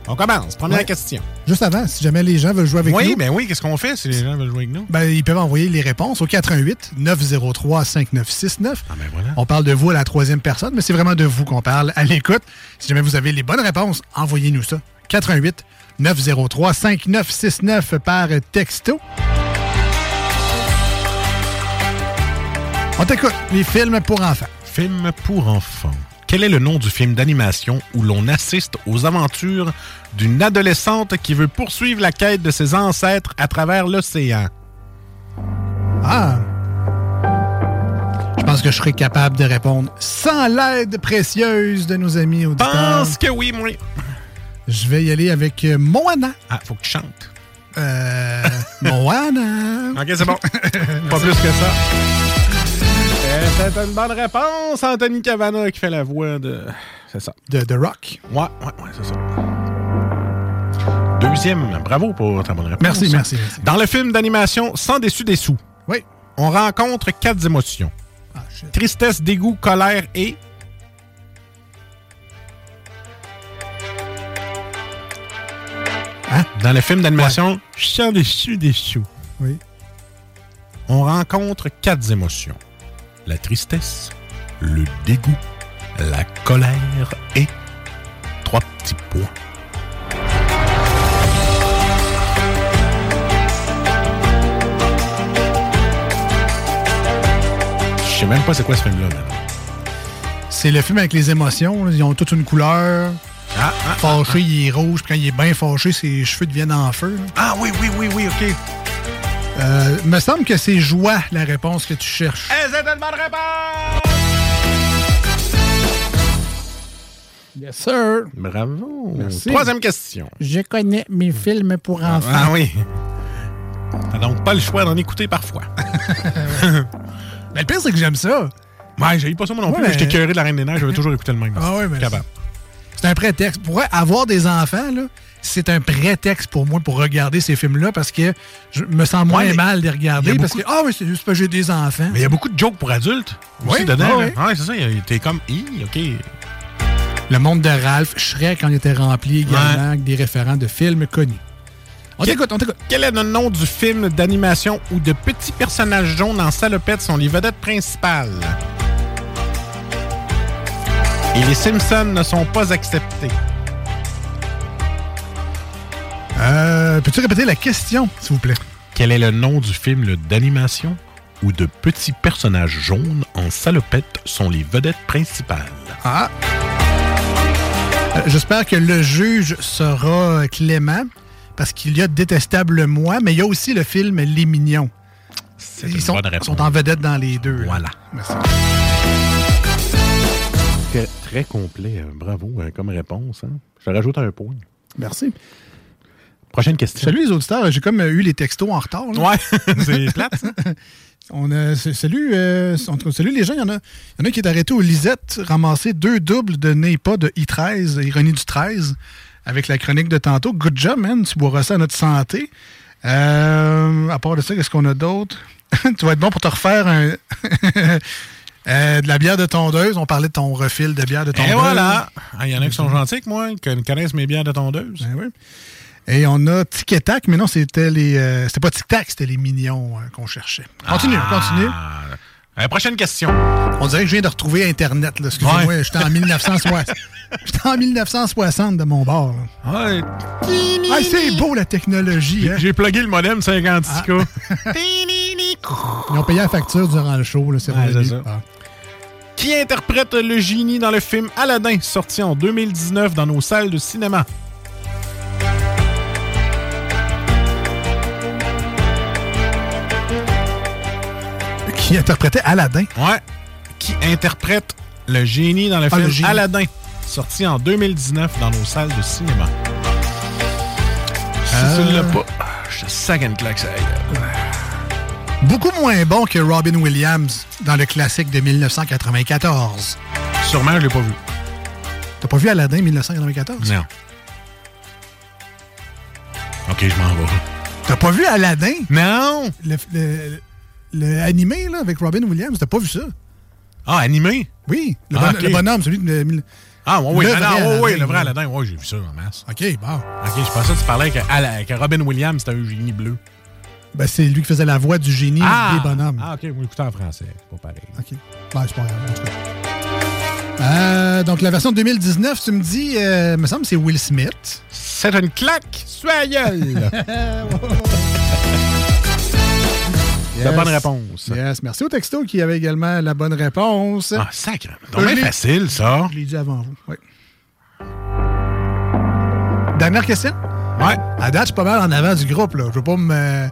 On commence. Première Ouais. question. Juste avant, si jamais les gens veulent jouer avec oui, nous, ben oui, qu'est-ce qu'on fait si les gens veulent jouer avec nous? ben, ils peuvent envoyer les réponses au 88 903 5969. Ah ben voilà. On parle de vous à la troisième personne, mais c'est vraiment de vous qu'on parle à l'écoute. Si jamais vous avez les bonnes réponses, envoyez-nous ça. 88 903 5969 par texto. On t'écoute. Les films pour enfants. Film pour enfants. Quel est le nom du film d'animation où l'on assiste aux aventures d'une adolescente qui veut poursuivre la quête de ses ancêtres à travers l'océan? Ah! Je pense que je serai capable de répondre sans l'aide précieuse de nos amis auditeurs. Pense que oui, moi. Je vais y aller avec euh, Moana. Ah, faut que tu chantes. Euh, *laughs* Moana. Ok, c'est bon. *laughs* Pas plus que ça. Euh, C'est une bonne réponse. Anthony Cavana qui fait la voix de. C'est ça. De The Rock. Ouais, ouais, ouais, c'est ça. Deuxième, bravo pour ta bonne réponse. Merci, merci, merci. Dans le film d'animation Sans déçu dessous, Oui. on rencontre quatre émotions. Ah, Tristesse, dégoût, colère et... Hein? Dans le film d'animation? Sans déçu dessous, Oui. on rencontre quatre émotions. La tristesse, le dégoût, la colère et trois petits points. Je sais même pas c'est quoi ce film-là. C'est le film avec les émotions. Ils ont toute une couleur. Ah, fâché, il est rouge. Puis quand il est bien fâché, ses cheveux deviennent en feu. là. Ah oui, oui, oui, oui, OK. Euh, me semble que c'est joie la réponse que tu cherches. Eh, c'est une bonne réponse! Yes, sir. Bravo. Merci. Troisième question. Je connais mes films pour enfants. Ah oui. T'as donc pas le choix d'en écouter parfois. *laughs* Mais le pire, c'est que j'aime ça. Ouais, j'ai pas ça moi non Ouais, plus. mais- mais J'étais curé de la Reine des Neiges, j'avais toujours écouté le même. Ah ouais, mais Capable. C'est un prétexte. Pour avoir des enfants, là, c'est un prétexte pour moi pour regarder ces films-là parce que je me sens moins Ouais, mal de les regarder parce que, ah, oui, c'est juste parce que j'ai des enfants. Mais il y a beaucoup de jokes pour adultes aussi Oui, dedans. oui. C'est ça. T'es comme, Hi, OK. Le monde de Ralph, Shrek, il était rempli également avec des référents de films connus. On t'écoute, on t'écoute. Quel est le nom du film d'animation où de petits personnages jaunes en salopette sont les vedettes principales? Et les Simpsons ne sont pas acceptés. Euh, Peux-tu répéter la question, s'il vous plaît? Quel est le nom du film d'animation où de petits personnages jaunes en salopette sont les vedettes principales? Ah. Euh, J'espère que le juge sera clément parce qu'il y a Détestable Moi, mais il y a aussi le film Les Mignons. Ils une sont, bonne sont en vedette dans les deux. Voilà. Merci. Très, très complet. euh, Bravo euh, comme réponse. hein. Je te rajoute un point. Merci. Prochaine question. Salut les auditeurs, j'ai comme euh, eu les textos en retard. là. Ouais, *laughs* c'est plate. ça. *laughs* On a, salut, euh, salut les gens. Il y, en a, il y en a qui est arrêté au Lisette, ramassé deux doubles de NEPA de I13, Ironie du 13, avec la chronique de tantôt. Good job, man. Tu boiras ça à notre santé. Euh, à part de ça, qu'est-ce qu'on a d'autre? *laughs* tu vas être bon pour te refaire un. Euh, de la bière de tondeuse. On parlait de ton refil de bière de tondeuse. Et voilà. Ah, Il y en a qui sont gentils avec moi, qui connaissent mes bières de tondeuse. Ben oui. Et on a Tic et Tac, mais non, c'était les. euh, c'était pas Tic Tac, c'était les mignons euh, qu'on cherchait. Continue, Ah. continue. Euh, prochaine question. On dirait que je viens de retrouver Internet. là. Excusez-moi, Ouais. j'étais en 1960. *laughs* J'étais en 1960 de mon bord. Ouais. Ah, c'est beau la technologie. Hein? J'ai plugué le modem 56K. *laughs* Ils ont payé la facture durant le show. Là, c'est Ouais, revenu. Ça. Qui interprète le génie dans le film Aladdin, sorti en 2019 dans nos salles de cinéma? Qui interprétait Aladdin? Ouais. Qui interprète le génie dans le Ah, le film génie. Aladdin, sorti en 2019 dans nos salles de cinéma? Si Euh. tu l'as pas, je te sac une claque la gueule. Beaucoup moins bon que Robin Williams dans le classique de 1994. Sûrement, je l'ai pas vu. T'as pas vu Aladdin 1994? Non. Ok, je m'en vais. T'as pas vu Aladdin? Non! Le, le- le animé là, avec Robin Williams, t'as pas vu ça? Ah, animé? Oui, le, Ah, bon- ok. le bonhomme, celui de... Ah, oui, Le ah, non, Aladdin, le vrai. Aladdin, ouais, j'ai vu ça en masse. OK, bon. Ok, je pensais que tu parlais que, que Robin Williams, c'était un génie bleu. Ben, c'est lui qui faisait la voix du génie des bonhommes. Ah, ok, vous écoutez en français, c'est pas pareil. OK. Ben, c'est pas grave. Euh, donc, la version 2019, tu me dis, euh, me semble que c'est Will Smith. C'est une claque la gueule! *laughs* La bonne réponse. Yes, merci au texto qui avait également la bonne réponse. Ah, sacre. Donc, bien facile, ça. Je l'ai dit avant vous, oui. Dernière question? Ouais. À date, je suis pas mal en avant du groupe, là. Je veux pas me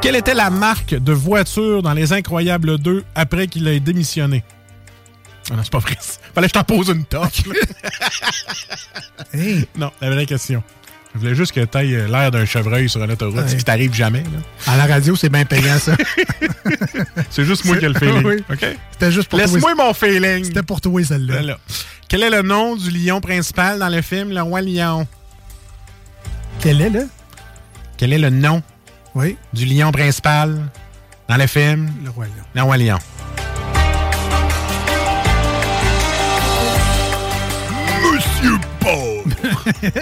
Quelle était la marque de voiture dans Les Incroyables 2 après qu'il ait démissionné? Ah non, c'est pas vrai. Fallait que je t'en pose une toque. *laughs* Hey. Non, la vraie question. Je voulais juste que tu ailles l'air d'un chevreuil sur une autoroute, ce qui t'arrive jamais. là. À la radio, c'est bien payant, ça. *laughs* C'est juste moi qui ai le feeling. Oui. C'était juste pour Laisse-moi toi. mon feeling. C'était pour toi, celle-là. Voilà. Quel est le nom du lion principal dans le film Le Roi Lion? Quel est, là? Quel est le nom Oui. du lion principal dans le film? Le Roi Lion. Le Roi Lion? Monsieur Paul! *laughs*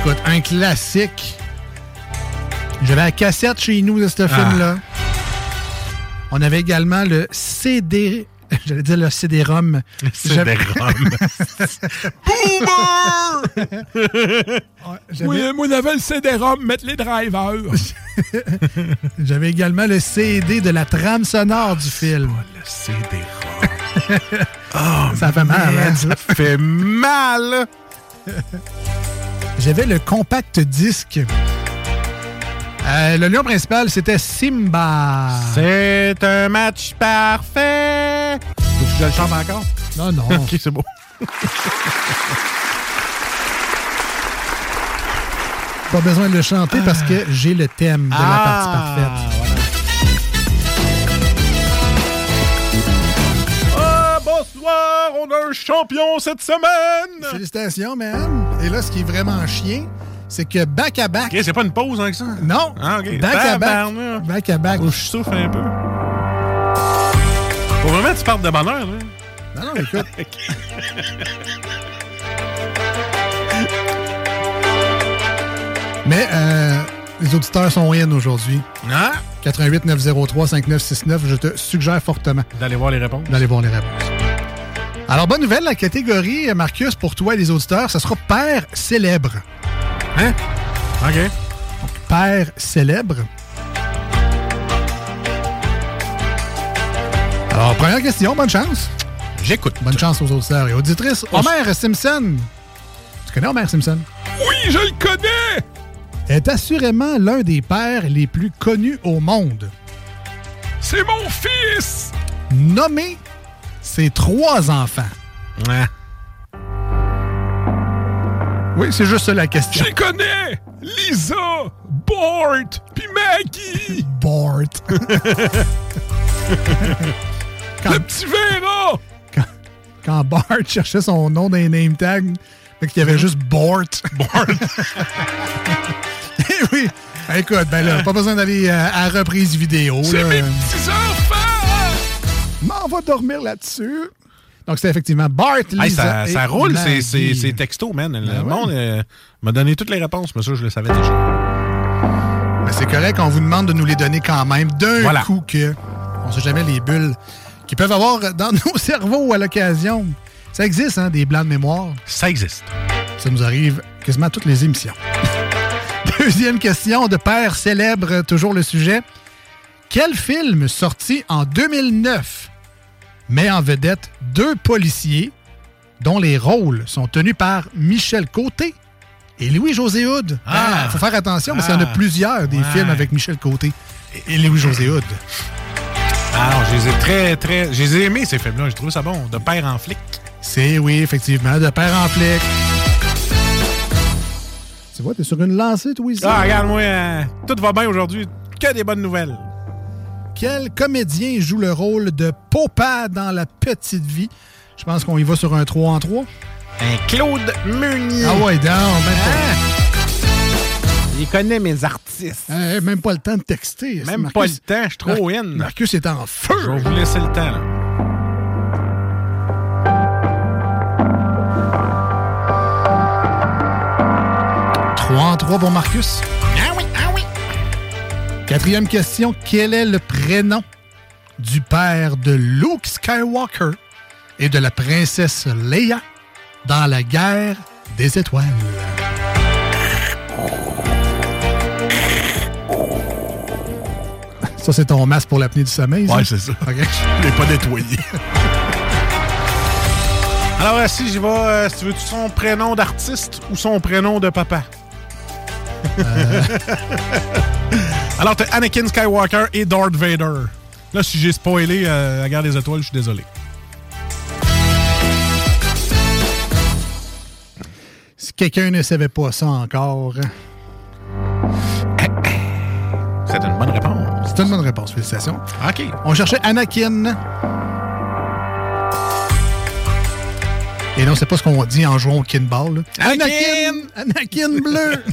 Écoute, un classique. J'avais la cassette chez nous de ce Ah. film-là. On avait également le CD. *laughs* J'allais dire le CD-ROM. *laughs* *laughs* J'avais- CD-ROM. J'avais- moi, j'avais le CD-ROM, mettre les drivers. J'avais également le CD de la trame sonore du film. le CD-ROM. ça fait mal, hein, Oh, ça fait mal. J'avais le compact disque. Euh, le lion principal, c'était Simba. C'est un match parfait. Je le chante encore? Non, non. *laughs* OK, c'est beau. Pas besoin de le chanter parce que j'ai le thème de la Ah, partie parfaite. Ah, bonsoir, on a un champion cette semaine! Félicitations, man. Et là, ce qui est vraiment chien, c'est que back à back. OK, c'est pas une pause avec ça? Non. Ah, OK. Back à back. Back à back. Que je souffle un peu. Faut vraiment tu parles de bonheur, là. Non, non, écoute. *laughs* *laughs* Mais euh, les auditeurs sont in aujourd'hui. Ah! 88 903 5969, je te suggère fortement D'aller voir les réponses. d'aller voir les réponses. Alors, bonne nouvelle, la catégorie, Marcus, pour toi et les auditeurs, ça sera père célèbre. Hein? OK. Père célèbre. Alors, première question, bonne chance. J'écoute. Bonne chance aux auditeurs et auditrices. Homer Simpson. Tu connais Homer Simpson? Oui, je le connais! Est assurément l'un des pères les plus connus au monde. C'est mon fils! Nommé ses trois enfants. Ouais. Oui, c'est juste ça la question. Je les connais! Lisa, Bart, puis Maggie! *laughs* Bart. Le petit Vera! Quand Bart cherchait son nom dans les name tags, fait qu'il y avait juste Bart. Bart. *laughs* Eh oui. Écoute, ben là, pas besoin d'aller euh, à reprise vidéo. C'est mes petits enfants! M'en va dormir là-dessus. Donc, c'est effectivement Bart, Lisa Hey, ça, roule, c'est- Maggie. c'est c'est texto, man. Le Ben ouais. monde euh, m'a donné toutes les réponses, mais ça, je le savais déjà. Ben, c'est correct, on vous demande de nous les donner quand même d'un Voilà. coup que on sait jamais les bulles qu'ils peuvent avoir dans *laughs* nos cerveaux à l'occasion. Ça existe, hein, des blancs de mémoire? Ça existe. Ça nous arrive quasiment à toutes les émissions. *laughs* Deuxième question de père célèbre, toujours le sujet. Quel film sorti en 2009 met en vedette deux policiers dont les rôles sont tenus par Michel Côté et Louis-José Hood? Ah! Il faut faire attention parce qu'il y en a Ah! plusieurs des Ouais. films avec Michel Côté et Louis-José Hood. Ah non, je les ai très, très. Je les ai aimés, ces films-là. J'ai trouvé ça bon. De père en flic. C'est oui, effectivement, de père en flic. Tu vois, t'es sur une lancée, toi, ici. Ah, regarde-moi, euh, tout va bien aujourd'hui. Que des bonnes nouvelles. Quel comédien joue le rôle de Popa dans La Petite Vie? Je pense qu'on y va sur un 3 en 3. Un Claude Meunier. Ah ouais, donc, même Il connaît mes artistes. même pas le temps de texter. Même Marcus- pas le temps, je suis trop Mar- in. Marcus est en feu. Je vais vous laisser le temps, là. Trois en 3 pour Marcus. Ah oui, ah oui. Quatrième question. Quel est le prénom du père de Luke Skywalker et de la princesse Leia dans la guerre des étoiles? Ça, c'est ton masque pour l'apnée du sommeil. Ouais, c'est ça. *laughs* OK. Je l'ai pas nettoyé. *laughs* Alors, euh, si j'y vais, euh, si tu veux son prénom d'artiste ou son prénom de papa? Euh. *laughs* Alors, t'as Anakin Skywalker et Darth Vader. Là, si j'ai spoilé euh, la guerre des étoiles, je suis désolé. Si quelqu'un ne savait pas ça encore, c'est une bonne réponse. Félicitations. OK. On cherchait Anakin. Et non, c'est pas ce qu'on dit en jouant au kinball. Anakin! Anakin bleu! *laughs*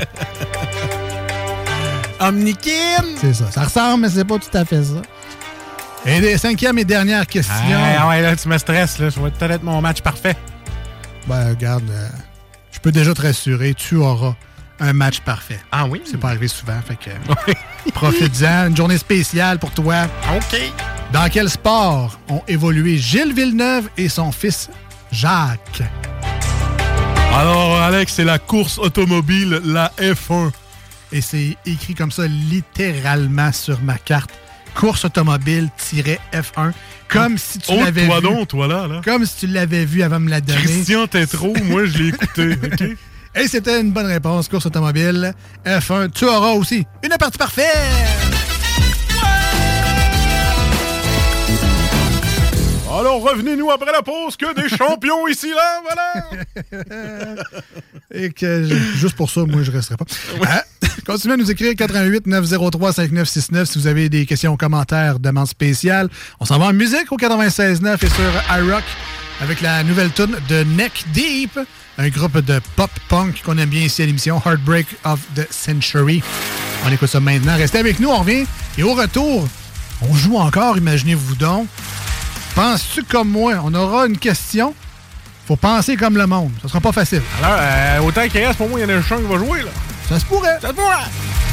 Omnikin! c'est ça. Ça ressemble, mais c'est pas tout à fait ça. Et les cinquième et dernière question. Ah ouais, là, tu me stresses, là. Ça va peut-être être mon match parfait. Ben, regarde, euh, je peux déjà te rassurer, tu auras un match parfait. Ah oui? C'est pas arrivé souvent, fait que *laughs* *laughs* profite-en. Une journée spéciale pour toi. OK. Dans quel sport ont évolué Gilles Villeneuve et son fils Jacques? Alors, Alex, c'est la course automobile, la F1. Et c'est écrit comme ça littéralement sur ma carte. Course automobile-F1. Comme si tu Oh, l'avais toi vu. donc, toi là, là. Comme si tu l'avais vu avant de me la donner. Christian Tétrault, moi, je l'ai écouté, *laughs* OK? Et c'était une bonne réponse. Course automobile F1. Tu auras aussi une partie parfaite! Alors, revenez-nous après la pause que des champions ici, là, voilà! *laughs* Et que juste pour ça, moi, je resterai pas. Hein? Continuez à nous écrire 88 903 5969 si vous avez des questions, commentaires, demandes spéciales. On s'en va en musique au 96.9 et sur iRock avec la nouvelle tune de Neck Deep, un groupe de pop-punk qu'on aime bien ici à l'émission Heartbreak of the Century. On écoute ça maintenant. Restez avec nous, on revient. Et au retour, on joue encore, imaginez-vous donc. Penses-tu comme moi? On aura une question. Faut penser comme le monde. Ça sera pas facile. Alors, euh, autant qu'il reste, pour moi, il y en a un qui va jouer, là. Ça se pourrait. Ça se pourrait.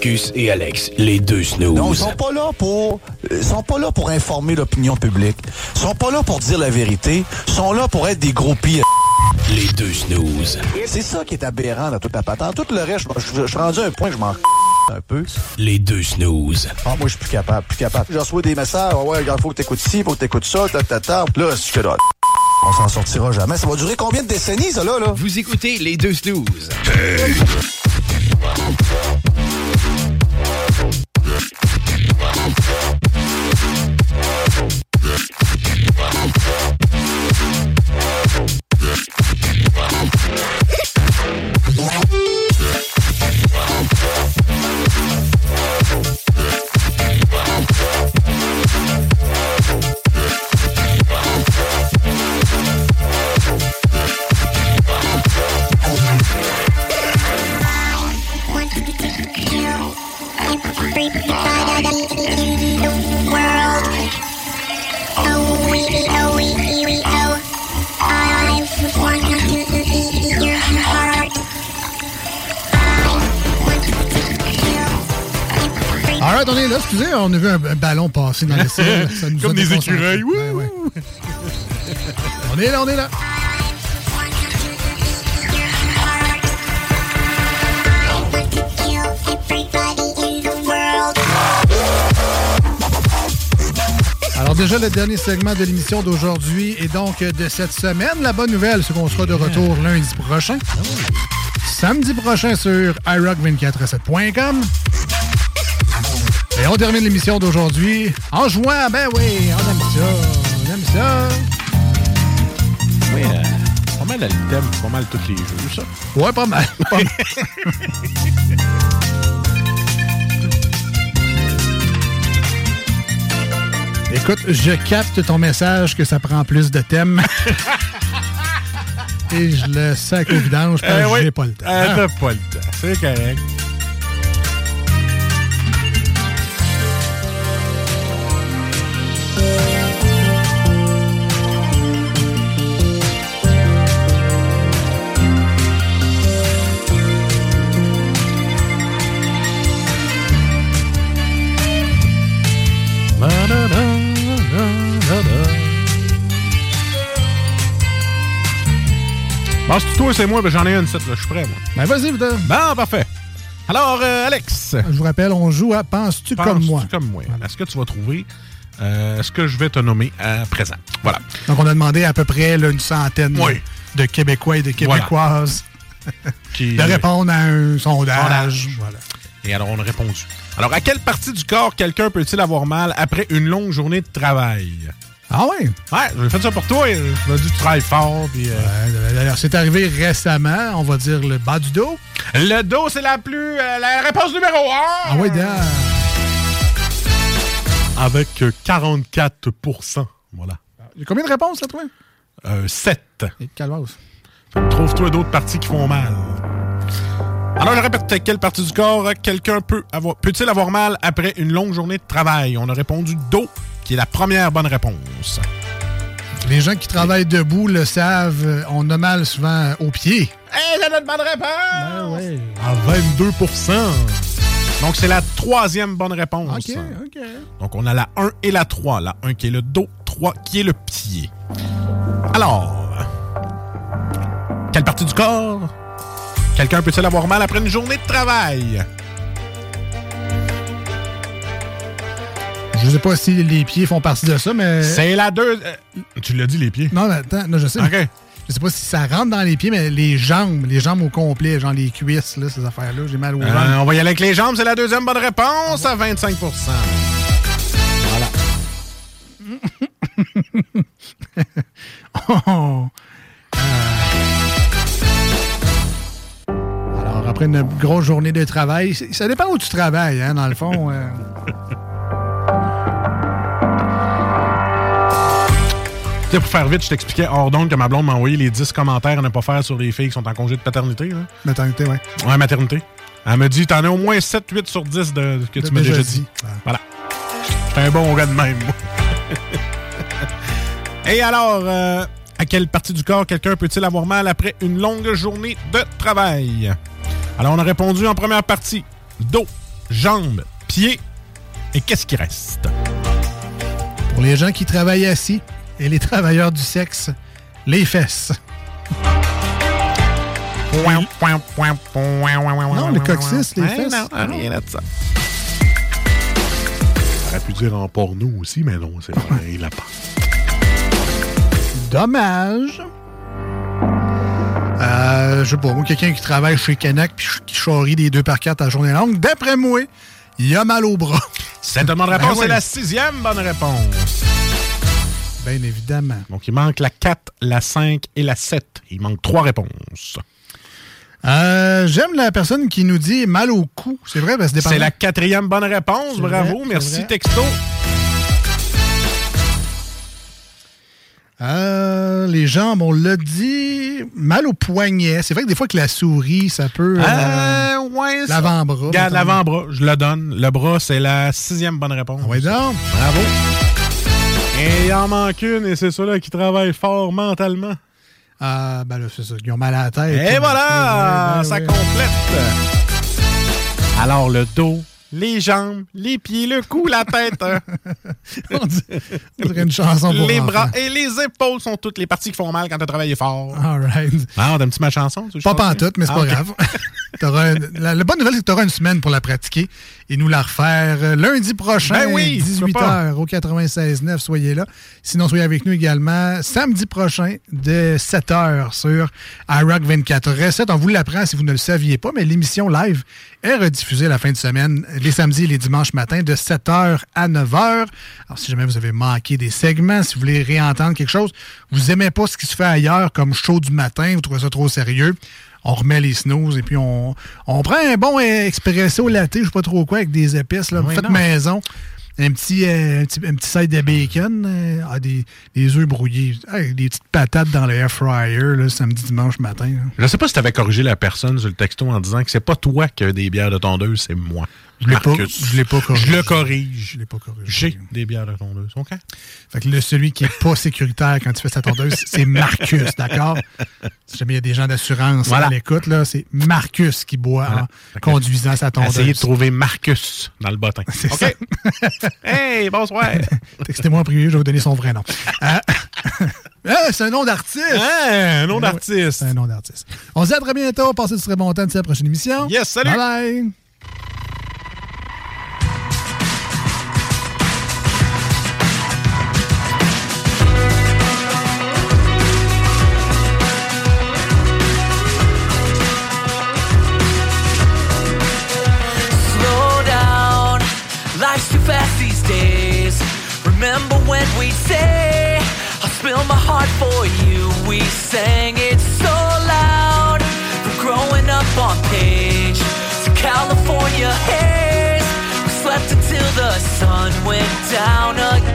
Marcus et Alex, les deux snooze. Non, ils sont pas là pour ils sont pas là pour informer l'opinion publique. Ils sont pas là pour dire la vérité, ils sont là pour être des groupies. Les deux snooze. C'est ça qui est aberrant dans toute la patente. Tout le reste, je, suis rendu à un point que je m'en un peu. Les deux snooze. Ah, moi, je suis plus capable, plus capable. Je reçois des messages, Ah ouais, regarde, faut que t'écoutes ci, faut que t'écoutes ça, ta, ta, ta. Là, je fais là. On s'en sortira jamais. Ça va durer combien de décennies, ça, là, là? Vous écoutez les deux snooze. Thank passer dans le ciel. Ça nous Comme des écureuils. Wouh! Ouais, ouais. on est là, on est là. Alors déjà le dernier segment de l'émission d'aujourd'hui et donc de cette semaine. La bonne nouvelle, c'est qu'on sera de retour lundi prochain. Samedi prochain sur iRock247.com. Et on termine l'émission d'aujourd'hui en jouant. Ben oui, on aime ça. On aime ça. Oui, euh, pas mal le thème, pas mal tous les jeux, ça. Ouais, pas mal. Pas mal. *laughs* Écoute, je capte ton message que ça prend plus de thèmes. *laughs* Et je le sac au vidange parce Eh que oui. j'ai pas le temps. Euh, Hein? Pas le temps, c'est correct. Bon, c'est toi, c'est moi, j'en ai une là, je suis prêt, moi. Ben vas-y, putain. Bon, parfait. Alors, euh, Alex. Je vous rappelle, on joue à Penses-tu comme penses-tu moi? comme moi? Est-ce que tu vas trouver euh, ce que je vais te nommer à présent? Voilà. Donc, on a demandé à peu près là, une centaine Oui. de Québécois et de Voilà. Québécoises *laughs* Qui- de répondre à un sondage. Sondage. Voilà. Et alors, on a répondu. Alors, à quelle partie du corps quelqu'un peut-il avoir mal après une longue journée de travail? Ah oui? Ouais, j'ai fait ça pour toi. Je m'as dit tu travailles fort. Puis, euh, Ouais, D'ailleurs, c'est arrivé récemment, on va dire le bas du dos. Le dos, c'est la plus. euh, la réponse numéro 1. Ah oui, Dan. Avec euh, 44% Voilà. Il y a combien de réponses, là, toi? Euh, 7. Et. Trouve-toi d'autres parties qui font mal. Alors, je répète, quelle partie du corps euh, quelqu'un peut avoir, peut-il avoir mal après une longue journée de travail? On a répondu dos, qui est la première bonne réponse. Les gens qui travaillent debout le savent, euh, on a mal souvent aux pieds. C'est notre bonne réponse! Ben. À 22% Donc, c'est la troisième bonne réponse. OK, OK. Donc, on a la 1 et la 3. La 1 qui est le dos, 3 qui est le pied. Alors, quelle partie du corps? Quelqu'un peut-il avoir mal après une journée de travail? Je sais pas si les pieds font partie de ça, mais... C'est la deux. euh, tu l'as dit, les pieds? Non, mais attends, non, je sais. OK. Je sais pas si ça rentre dans les pieds, mais les jambes, les jambes au complet, genre les cuisses, là, ces affaires-là, j'ai mal aux Euh, jambes. on va y aller avec les jambes, c'est la deuxième bonne réponse à 25% Voilà. *laughs* Oh. Euh. Alors, après une grosse journée de travail, ça dépend où tu travailles, hein, dans le fond. euh. *laughs* pour faire vite, je t'expliquais hors donc que ma blonde m'a envoyé les 10 commentaires à ne pas faire sur les filles qui sont en congé de paternité. Là. Maternité, ouais. Ouais, maternité. Elle me dit, t'en as au moins 7-8 sur 10 de, que tu m'as déjà dit. Voilà. J'étais un bon gars de même, moi. *laughs* Et alors, euh, à quelle partie du corps quelqu'un peut-il avoir mal après une longue journée de travail? Alors, on a répondu en première partie. Dos, jambes, pieds. Et qu'est-ce qui reste? Pour les gens qui travaillent assis et les travailleurs du sexe, les fesses. Non, le coccyx, les fesses. Non, rien de ça. On aurait pu dire en porno aussi, mais non, c'est pareil, là pas. Dommage. Euh, je sais pas, moi, quelqu'un qui travaille chez Canac puis qui charrie des 2 par 4 à journée longue, d'après moi, il a mal au bras. Cette bonne réponse, Ben c'est oui. la sixième bonne réponse. Bien évidemment. Donc, il manque la 4, la 5 et la 7. Il manque trois réponses. Euh, J'aime la personne qui nous dit mal au cou. C'est vrai, parce que C'est la quatrième bonne réponse. Bravo. vrai, Merci, texto. Euh, les jambes, on l'a dit, mal au poignet. C'est vrai que des fois que la souris, ça peut... euh, ouais, L'avant-bras. Regarde, l'avant-bras, je le donne. Le bras, c'est la sixième bonne réponse. Oui, donc. Bravo. Et il en manque une, et c'est ceux-là qui travaillent fort mentalement. Ah, ben là, c'est ça. Ils ont mal à la tête. Et voilà, Ouais, ouais, ça ouais. complète. Alors, le dos, les jambes, les pieds, le cou, la tête. hein. *laughs* on, dirait, on dirait une chanson pour les enfants. bras et les épaules sont toutes les parties qui font mal quand tu as travaillé fort. All right. Ah, t'aimes-tu ma chanson? tu veux Pas chanter? pantoute, mais c'est Ah, pas grave. *laughs* T'auras une- la, la bonne nouvelle, c'est que tu auras une semaine pour la pratiquer et nous la refaire euh, lundi prochain, Ben oui, tu peux 18h au 96.9. Soyez là. Sinon, soyez avec nous également samedi prochain de 7h sur iRock 24 Recette. On vous l'apprend si vous ne le saviez pas, mais l'émission live est rediffusée la fin de semaine, les samedis et les dimanches matins de 7h à 9h. Alors, si jamais vous avez manqué des segments, si vous voulez réentendre quelque chose, vous aimez pas ce qui se fait ailleurs comme show du matin, vous trouvez ça trop sérieux, on remet les snooze et puis on, on prend un bon expresso latte, je sais pas trop quoi, avec des épices, là, Oui, faites non. maison. Un petit, euh, un petit, un petit side de bacon, euh, ah, des, des œufs brouillés, des petites patates dans le air fryer, là, samedi, dimanche matin. là. Je sais pas si tu avais corrigé la personne sur le texto en disant que c'est pas toi qui as des bières de tondeuse, c'est moi. Je l'ai pas- je l'ai pas corrigé. Je le corrige. Je l'ai pas corrigé. J'ai des bières de tondeuse. OK? Fait que le, celui qui est pas sécuritaire quand tu fais sa tondeuse, *laughs* c'est Marcus, d'accord? Si jamais il y a des gens d'assurance Voilà. à l'écoute, là, c'est Marcus qui boit Voilà. en conduisant sa tondeuse. Essayez de trouver Marcus dans le bottin. *laughs* C'est OK? ça. *laughs* hey, bonsoir! Textez-moi en privé, je vais vous donner son vrai nom. Euh, ah, c'est un nom d'artiste! Hein, un nom d'artiste. Un nom d'artiste. On se dit à très bientôt. Passez du très bon temps d'ici à la prochaine émission. Yes, salut! Bye bye! For you. We sang it so loud. From growing up on page to California haze. We slept until the sun went down again.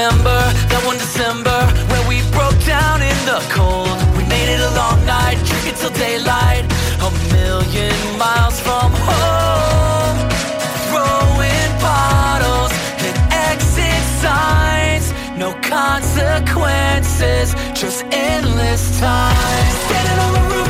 Remember that one December when we broke down in the cold. We made it a long night, drinking till daylight. A million miles from home. Throwing bottles and exit signs. No consequences, just endless time. Standing on the rooftop